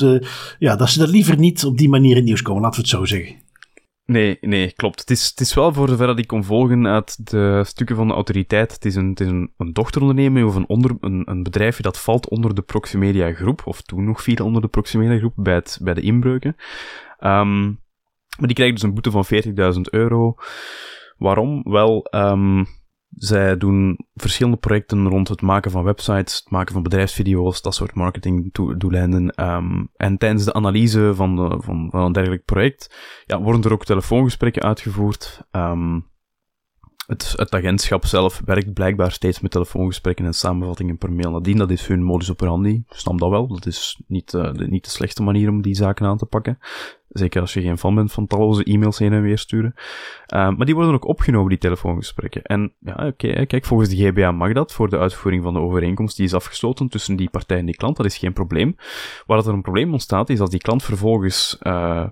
ja, dat ze dat liever niet op die manier in nieuws komen, laten we het zo zeggen. Nee, nee, klopt. Het is, het is wel voor zover ik kon volgen uit de stukken van de autoriteit. Het is een, het is een, een dochteronderneming of een, onder, een, een bedrijfje dat valt onder de Proximedia groep, of toen nog viel onder de Proximedia groep bij, het, bij de inbreuken. Um, maar die krijgt dus een boete van 40.000 euro. Waarom? Wel, um, zij doen verschillende projecten rond het maken van websites, het maken van bedrijfsvideo's, dat soort marketingdoeleinden. Um, en tijdens de analyse van, de, van, van een dergelijk project ja, worden er ook telefoongesprekken uitgevoerd. Um, het, het, agentschap zelf werkt blijkbaar steeds met telefoongesprekken en samenvattingen per mail. Nadien, dat is hun modus operandi. Ik snap dat wel. Dat is niet, uh, de, niet de slechtste manier om die zaken aan te pakken. Zeker als je geen fan bent van talloze e-mails heen en weer sturen. Uh, maar die worden ook opgenomen, die telefoongesprekken. En ja, oké, kijk, volgens de GBA mag dat voor de uitvoering van de overeenkomst. Die is afgesloten tussen die partij en die klant. Dat is geen probleem. Waar dat er een probleem ontstaat, is als die klant vervolgens uh,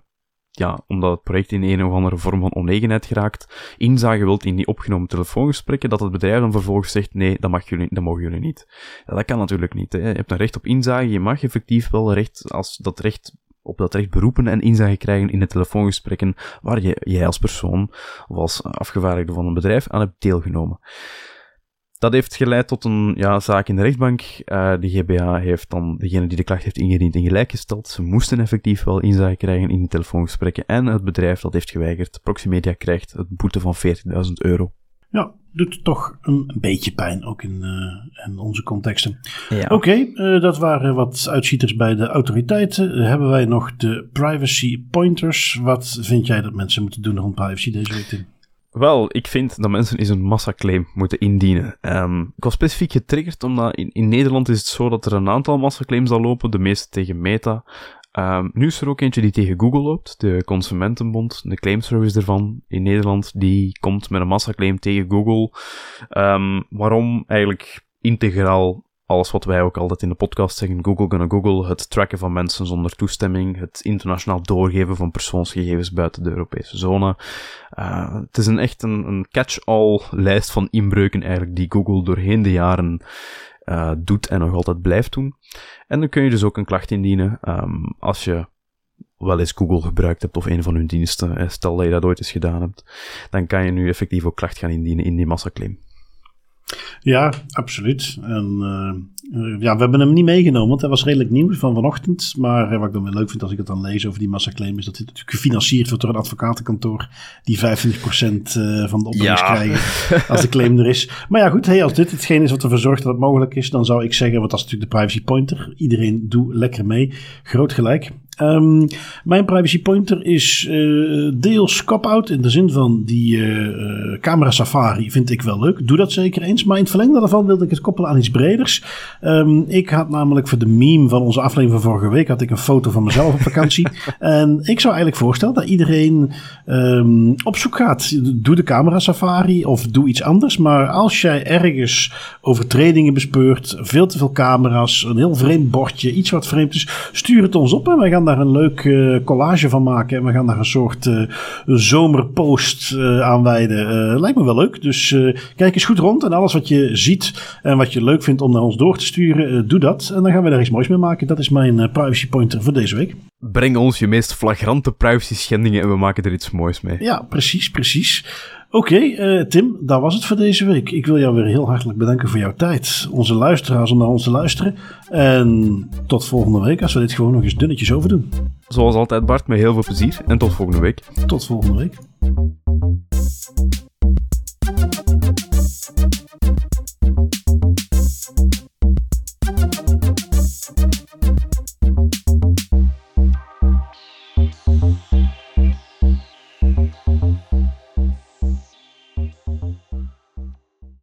ja, omdat het project in een of andere vorm van onlegenheid geraakt, inzage wilt in die opgenomen telefoongesprekken, dat het bedrijf dan vervolgens zegt, nee, dat, mag jullie, dat mogen jullie niet. Ja, dat kan natuurlijk niet. Hè. Je hebt een recht op inzage, je mag effectief wel recht, als dat recht op dat recht beroepen en inzage krijgen in de telefoongesprekken waar je, jij als persoon of als afgevaardigde van een bedrijf aan hebt deelgenomen. Dat heeft geleid tot een ja, zaak in de rechtbank. Uh, de GBA heeft dan degene die de klacht heeft ingediend in gelijk gesteld. Ze moesten effectief wel inzage krijgen in die telefoongesprekken. En het bedrijf dat heeft geweigerd, Proximedia, krijgt het boete van 40.000 euro. Ja, doet toch een beetje pijn, ook in, uh, in onze contexten. Ja. Oké, okay, uh, dat waren wat uitschieters bij de autoriteiten. hebben wij nog de privacy pointers. Wat vind jij dat mensen moeten doen rond privacy deze week? Wel, ik vind dat mensen eens een massaclaim moeten indienen. Um, ik was specifiek getriggerd omdat in, Nederland is het zo dat er een aantal massaclaims al lopen, de meeste tegen Meta. Um, nu is er ook eentje die tegen Google loopt, de Consumentenbond, de claimservice ervan in Nederland, die komt met een massaclaim tegen Google. Um, waarom eigenlijk integraal alles wat wij ook altijd in de podcast zeggen, Google gonna Google, het tracken van mensen zonder toestemming, het internationaal doorgeven van persoonsgegevens buiten de Europese zone. Uh, het is een echt een, catch-all lijst van inbreuken eigenlijk die Google doorheen de jaren uh, doet en nog altijd blijft doen. En dan kun je dus ook een klacht indienen um, als je wel eens Google gebruikt hebt of een van hun diensten. Stel dat je dat ooit eens gedaan hebt, dan kan je nu effectief ook klacht gaan indienen in die massaclaim. Ja, absoluut. En uh, ja, we hebben hem niet meegenomen, want hij was redelijk nieuw van vanochtend. Maar uh, wat ik dan wel leuk vind als ik het dan lees over die massaclaim, is dat dit natuurlijk gefinancierd wordt door een advocatenkantoor die 25% uh, van de opbrengst krijgen als de claim er is. Maar ja, goed, hey, als dit hetgeen is wat ervoor zorgt dat het mogelijk is, dan zou ik zeggen, want dat is natuurlijk de privacy pointer. Iedereen doe lekker mee. Groot gelijk. Um, mijn privacy pointer is uh, deels cop-out in de zin van die uh, camera safari vind ik wel leuk. Doe dat zeker eens. Maar in het verlengde daarvan wilde ik het koppelen aan iets breders. Um, ik had namelijk voor de meme van onze aflevering van vorige week had ik een foto van mezelf op vakantie. (laughs) en ik zou eigenlijk voorstellen dat iedereen um, op zoek gaat. Doe de camera safari of doe iets anders. Maar als jij ergens overtredingen bespeurt, veel te veel camera's, een heel vreemd bordje, iets wat vreemd is, stuur het ons op en wij gaan daar een leuk uh, collage van maken. En we gaan daar een soort uh, zomerpost uh, aan wijden. lijkt me wel leuk. Dus kijk eens goed rond. En alles wat je ziet en wat je leuk vindt om naar ons door te sturen, doe dat. En dan gaan we daar iets moois mee maken. Dat is mijn privacy pointer voor deze week. Breng ons je meest flagrante privacy schendingen en we maken er iets moois mee. Ja, precies, precies. Oké, okay, uh, Tim, dat was het voor deze week. Ik wil jou weer heel hartelijk bedanken voor jouw tijd. Onze luisteraars om naar ons te luisteren. En tot volgende week als we dit gewoon nog eens dunnetjes overdoen. Zoals altijd Bart, met heel veel plezier. En tot volgende week. Tot volgende week.